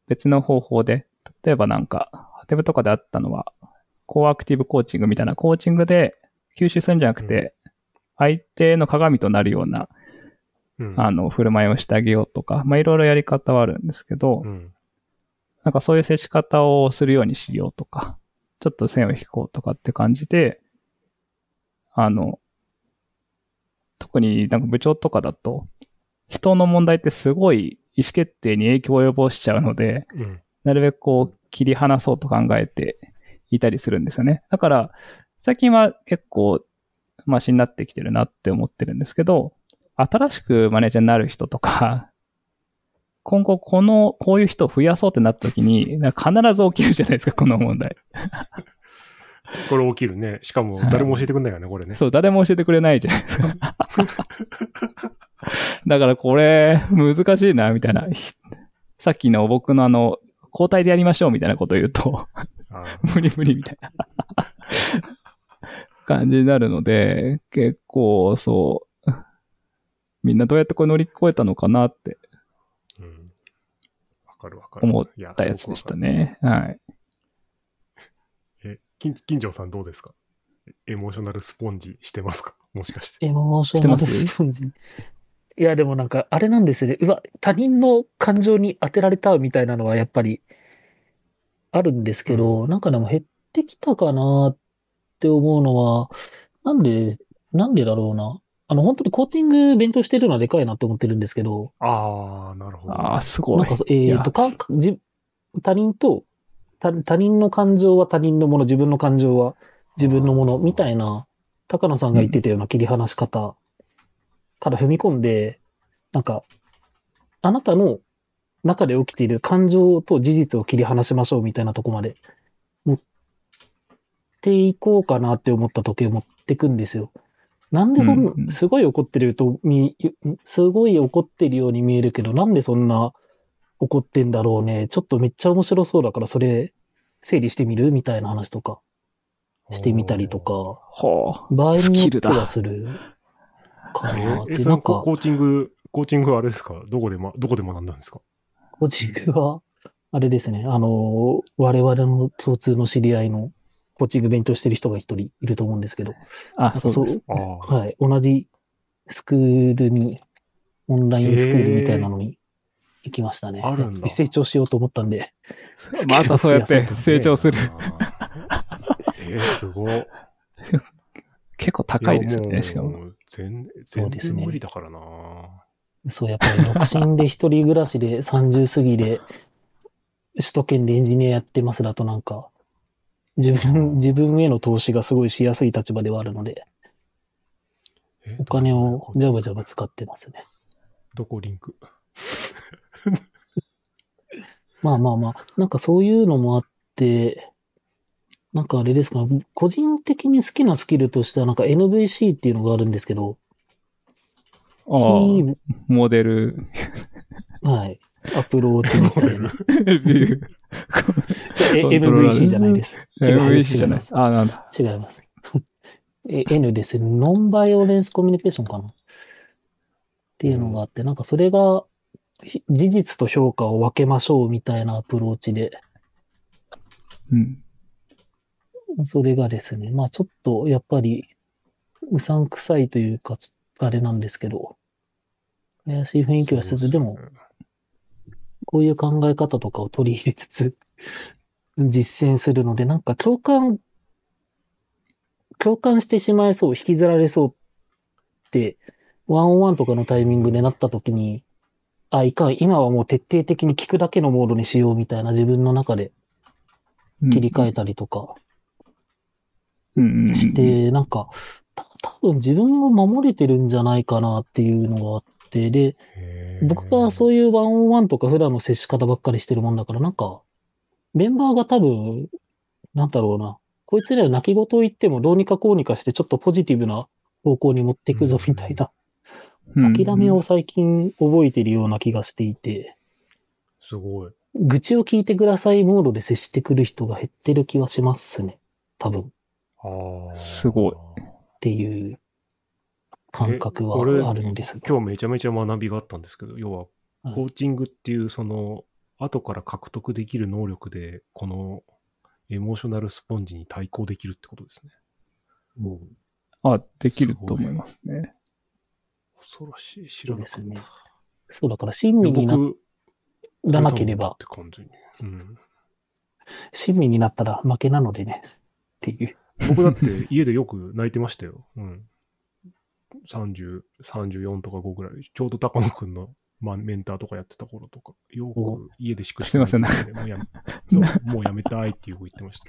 別の方法で、例えばなんか、ハテブとかであったのは、コーアクティブコーチングみたいなコーチングで吸収するんじゃなくて、相手の鏡となるような、うん。あの、振る舞いをしてあげようとか、まあいろいろやり方はあるんですけど、うん。なんかそういう接し方をするようにしようとか、ちょっと線を引こうとかって感じで、あの、特になんか部長とかだと、人の問題ってすごい意思決定に影響を及ぼしちゃうので、うんなるべくこう切り離そうと考えていたりするんですよね。だから、最近は結構マシになってきてるなって思ってるんですけど、新しくマネージャーになる人とか、今後この、こういう人を増やそうってなった時に、必ず起きるじゃないですか、この問題。これ起きるね。しかも誰も教えてくんないよね、これね。そう、誰も教えてくれないじゃないですか。だからこれ、難しいな、みたいな。ひさっきの僕のあの、交代でやりましょうみたいなことを言うと、あ無理無理みたいな感じになるので、結構そう、みんなどうやってこれ乗り越えたのかなってーうんわかるわかる。思ったやつでした。すね。はい。金金城さんどうですか？エモーショナルスポンジしてますか？もしかして。エモーショナルスポンジ。いや、でもなんか、あれなんですよね。うわ、他人の感情に当てられたみたいなのはやっぱりあるんですけど、なんかでも減ってきたかなって思うのは、なんで、なんでだろうな。あの、本当にコーチング勉強してるのはでかいなって思ってるんですけど、ああ、なるほど。ああ、すごい。なんか、えいやーと、か、じ、他人と、他他人の感情は他人のもの、自分の感情は自分のもの、みたいな、高野さんが言ってたような切り離し方から踏み込んで、なんか、あなたの中で起きている感情と事実を切り離しましょうみたいなとこまで持っていこうかなって思った時計持ってくんですよ。なんでそんな、すごい怒ってると見、すごい怒ってるように見えるけど、なんでそんな怒ってんだろうね。ちょっとめっちゃ面白そうだから、それ、整理してみる？みたいな話とか、してみたりとか、はあ。場合によってスキルだはするかえなって。なんか、のココーチングコーチングはあれですか？どこでま、どこで学んだんですか？コーチングは、あれですね、あの、我々の共通の知り合いのコーチング勉強してる人が一人いると思うんですけど、あ、そうです。ああ。はい、同じスクールに、オンラインスクールみたいなのに行きましたね。あるんだ成長しようと思ったんで、またそうやって成長する。えー、すごい。結構高いですね、しかも。。う全全そうですね然無理だからな。そう、やっぱり独身で一人暮らしで30過ぎで、首都圏でエンジニアやってますだとなんか、自分、自分への投資がすごいしやすい立場ではあるので、えお金をどジャブジャブ使ってますね。どこリンク？まあまあまあ、なんかそういうのもあって、なんかあれですか、個人的に好きなスキルとしてはなんか NVC っていうのがあるんですけど、ああ、非モデル、はい、アプローチみたいな。ビュ ー。MVC じゃないです。違います MVC じゃないです。ああ、なんだ。違います。え N ですね。ノンバイオレンスコミュニケーションかな？っていうのがあって、なんかそれがひ事実と評価を分けましょうみたいなアプローチで、うん。それがですね、まあちょっとやっぱりうさんくさいというか、あれなんですけど、怪しい雰囲気はせず、でも、こういう考え方とかを取り入れつつ、実践するので、なんか共感、共感してしまいそう、引きずられそうって、ワンオンワンとかのタイミングでなった時に、あ、いかん、今はもう徹底的に聞くだけのモードにしようみたいな自分の中で切り替えたりとかして、なんか、た多分自分を守れてるんじゃないかなっていうのがあって、で、僕がそういうワンオンワンとか普段の接し方ばっかりしてるもんだから、なんか、メンバーが多分、なんだろうな、こいつらは泣き言を言ってもどうにかこうにかしてちょっとポジティブな方向に持っていくぞみたいな、うん諦めを最近覚えてるような気がしていて、すごい。愚痴を聞いてくださいモードで接してくる人が減ってる気はしますね。多分。っああ。すごい。ていう感覚はあるんですが。今日めちゃめちゃ学びがあったんですけど、要は、はいコーチングっていう、その、後から獲得できる能力で、この、エモーショナルスポンジに対抗できるってことですね。あ、できると思いますね。恐ろしい。知らなかった。ねそうだから親身にな僕、らなければっ、て感じに。うん。親身になったら負けなのでね。っていう。僕だって家でよく泣いてましたよ。うん。30、34とか5ぐらい。ちょうど高野くんの、まあ、メンターとかやってた頃とか、よく家でしくしすいません泣いててもうやめそう、もうやめたいっていう子言ってました。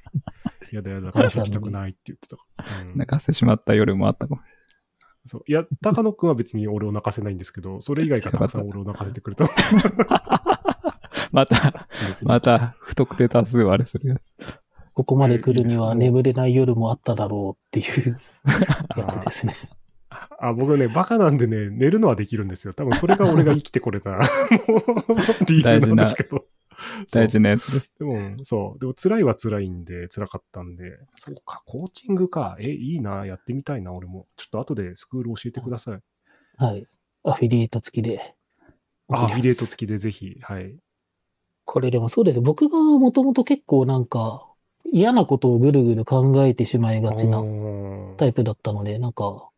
やだやだ、会社行きたくないって言ってたから。うん泣かせてしまった夜もあったかも。そういや、高野くんは別に俺を泣かせないんですけど、それ以外がたくさん俺を泣かせてくれた。また、また、不特定多数割れするやつ。ここまで来るには眠れない夜もあっただろうっていう やつですね。あ、僕ね、バカなんでね、寝るのはできるんですよ。多分それが俺が生きてこれた、もう理由なんですけど。大事なやつです。でも、そう。でも辛いは辛いんで、辛かったんで、そうか、コーチングか。え、いいな、やってみたいな、俺も。ちょっと後でスクール教えてください。はい。アフィリエイト付きで。あアフィリエイトき。付きでぜひ、はい。これでもそうです。僕がもともと結構なんか嫌なことをぐるぐる考えてしまいがちなタイプだったので、なんか、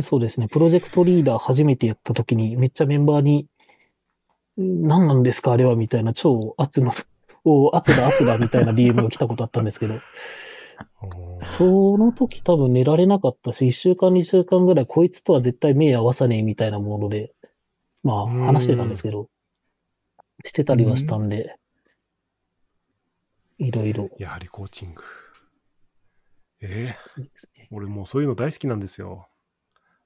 そうですね、プロジェクトリーダー初めてやった時にめっちゃメンバーに、何なんですかあれはみたいな超圧の、お圧だ圧だみたいな DM が来たことあったんですけど、その時多分寝られなかったし、一週間二週間ぐらいこいつとは絶対目合わさねえみたいなもので、まあうん話してたんですけど、してたりはしたんで、いろいろ。やはりコーチング。えーそうですね。俺もうそういうの大好きなんですよ。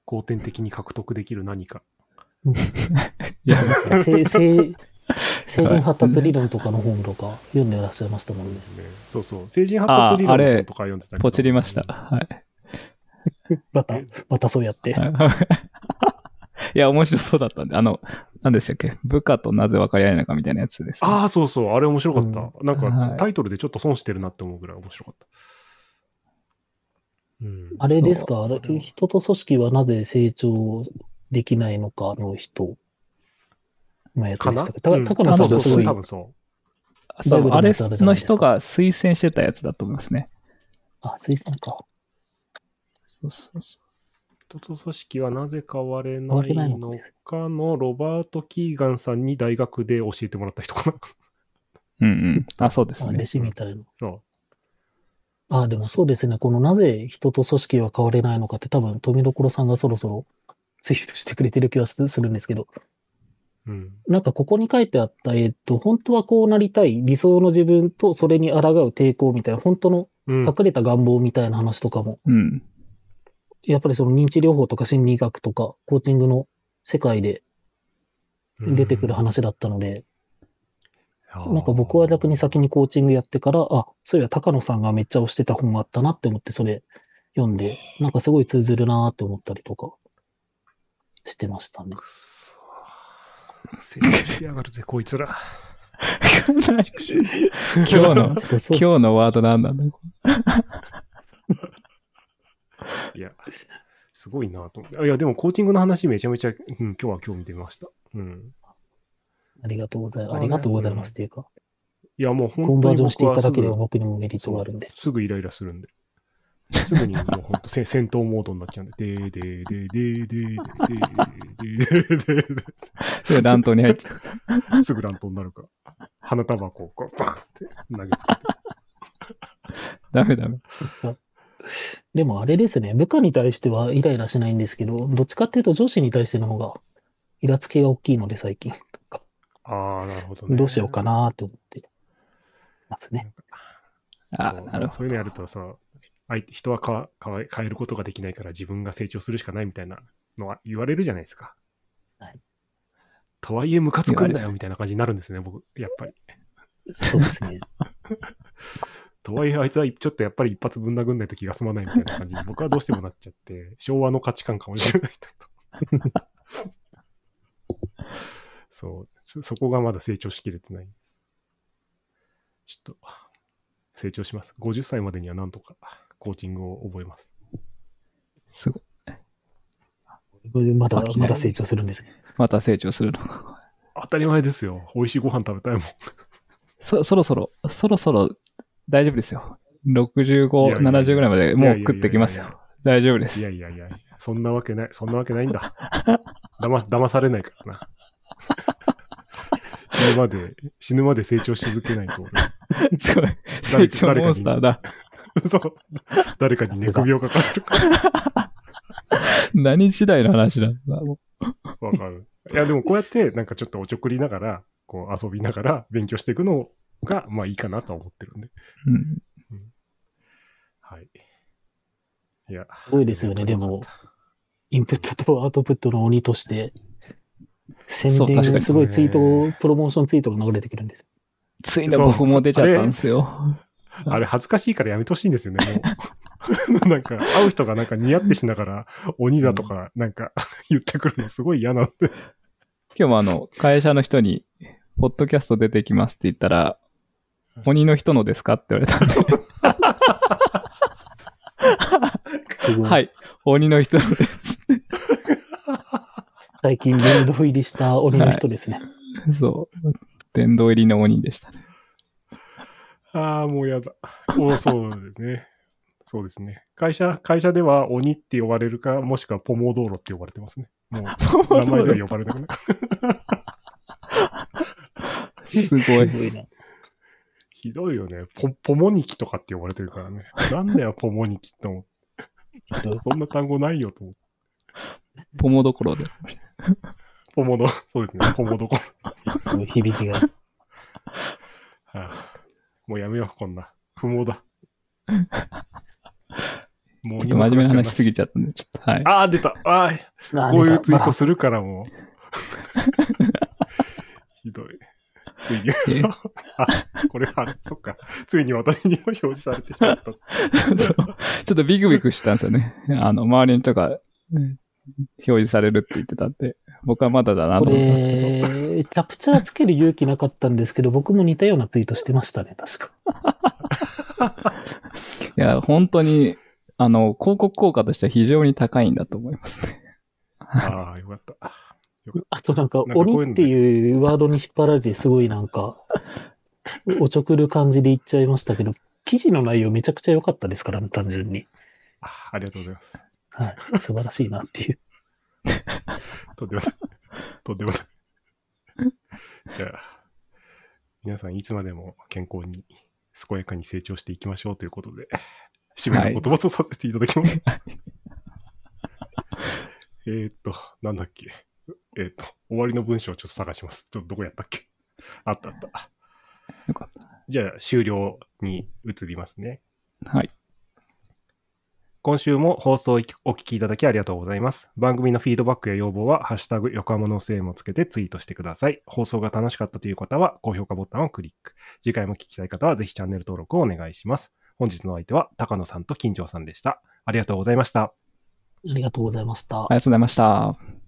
後天的に獲得できる何か。い や、せせ 成人発達理論とかの本とか読んでらっしゃいましたもんね。ね、そうそう。成人発達理論とか読んでたけどポチりました。はい。また、またそうやって。いや、面白そうだったんで、あの、何でしたっけ？部下となぜ分かり合えないのかみたいなやつです、ね。ああ、そうそう。あれ面白かった。なんはいかタイトルでちょっと損してるなって思うぐらい面白かった。うん。あれですか？人と組織はなぜ成長できないのかの人のやつでしたか。うんた高野さんがすごい多、分そそう、バイブルのあれの人が推薦してたやつだと思いますね。あ、推薦か。そうそうそう。う。人と組織はなぜ変われ変ないわれないのかのロバート・キーガンさんに大学で教えてもらった人かな。うんうん。あ、そうですあ、ね弟。子みたいな。そうあ、でもそうですね。このなぜ人と組織は変われないのかって多分、富所さんがそろそろツイートしてくれてる気はすするんですけど、うん。なんかここに書いてあった、えっと、本当はこうなりたい理想の自分とそれに抗う抵抗みたいな、本当のうん。隠れた願望みたいな話とかも、うん。やっぱりその認知療法とか心理学とかコーチングの世界で出てくる話だったので、なんか僕は逆に先にコーチングやってから、あ、そういや高野さんがめっちゃ推してた本があったなって思ってそれ読んで、なんかすごい通ずるなーって思ったりとかしてましたね。成長しがるぜ、こいつら。今日の、今日のワードなんなんだいや、すごいなと思って。いや、でもコーチングの話めちゃめちゃ、うん、今日は興味出ました。うん。ありがとうございます。あありがとうございますっていうか、いや、もう本コンバージョンしていただければ僕にもメリットがあるんで。すぐイライラするんで。すぐにもう本当戦戦闘モードになっちゃうんで、でーでーでーでーでーでーでーでーでーそれ乱闘に入っちゃう。でーすぐ乱闘になるから。花束をこう、バーンって投げつけて。ダメダメ。でもあれですね、部下に対してはイライラしないんですけど、どっちかっていうと上司に対しての方がイラつきが大きいので最近。ああ、なるほどね。どうしようかなーって思ってますね。あそうなるほど。そういうのやるとさ、相手人はかか変えることができないから自分が成長するしかないみたいなのは言われるじゃないですか。はいとはいえ、ムカつくんだよみたいな感じになるんですね、僕、やっぱり。そうですね。とはいえ、あいつはちょっとやっぱり一発ぶん殴んないと気が済まないみたいな感じに僕はどうしてもなっちゃって、昭和の価値観かもしれないと。そうそ、そこがまだ成長しきれてないんです。ちょっと、成長します。50歳までにはなんとかコーチングを覚えます。すごい。まだあ、まだ成長するんですね。また成長するのか。当たり前ですよ。美味しいご飯食べたいもん。そ、そろそろ、そろそろ大丈夫ですよ。65、いやいやいや70ぐらいまでもう食ってきますいやいやいよ。大丈夫ですい。やいやいや、そんなわけない、そんなわけないんだ。だま、騙されないからな。死ぬまで、死ぬまで成長し続けないと俺。すごい。成長モンスターだ。そう。誰かに寝首をかかれるか 何時代の話なんだ。もわかる。いや、でもこうやって、なんかちょっとおちょくりながら、こう遊びながら勉強していくのが、まあいいかなとは思ってるんで。ううん。はい。いや。すごいですよねでもインプットとアウトプットの鬼として、宣伝、すごいツイート、プロモーションツイートが流れてくるんです。ついの僕も出ちゃったんですよ。あれ 恥ずかしいからやめてほしいんですよね、もう。なんか、会う人がなんかニヤってしながら、鬼だとか、なんか 言ってくるのすごい嫌なんで。今日もあの、会社の人に、ポッドキャスト出てきますって言ったら、鬼の人のですかって言われたんで、すごい。はい、鬼の人のです。最近連動入りした鬼の人ですね。そう。殿堂入りの鬼でしたね。ああ、もうやだ。もうそうですね。そうですね。会社、会社では鬼って呼ばれるか、もしくはポモドーロって呼ばれてますね。もう、名前では呼ばれなくなる。すごい。すごいな。ひどいよね。ポ、ポモニキとかって呼ばれてるからね。なんだよ、ポモニキって思って。そんな単語ないよと思って。ポモどころで。ポモド、そうですね。ポモどころ。すごい響きが。は あもうやめよう、こんな。不毛だ。もうちょっと真面目な話しすぎちちゃったんで、ちょっと、はい。ああ、出た。ああ、あこういうツイートまするからもう。ひどい。ついにえ？あ、これあれ、そっか。ついに私にも表示されてしまった。ちょっとビクビクしたんですよね。あの、周りの人が、うん表示されるって言ってたんで、僕はまだだなと思ったんですけど。れ、キャプチャーつける勇気なかったんですけど、僕も似たようなツイートしてましたね、確か。いや、本当に、あの、広告効果としては非常に高いんだと思いますね。ああ、よかった。あとなんか、鬼っていうワードに引っ張られてすごいなんか、おちょくる感じで言っちゃいましたけど、記事の内容めちゃくちゃ良かったですからね、単純に。あありがとうございます。はい。素晴らしいなっていう。とんでもない。とんでもない。じゃあ、皆さんいつまでも健康に健やかに成長していきましょうということで、締めの言葉とさせていただきます。えーっと、なんだっけ？えーっと、終わりの文章をちょっと探します。ちょっとどこやったっけ？あったあった。よかっじゃあ、終了に移りますね。た。はい。今週も放送をお聞きいただきありがとうございます。番組のフィードバックや要望は、ハッシュタグ横浜のセームをつけてツイートしてください。放送が楽しかったという方は、高評価ボタンをクリック。次回も聞きたい方は、ぜひチャンネル登録をお願いします。本日の相手は、高野さんと金城さんでした。ありがとうございました。ありがとうございましたあり。がとうございました。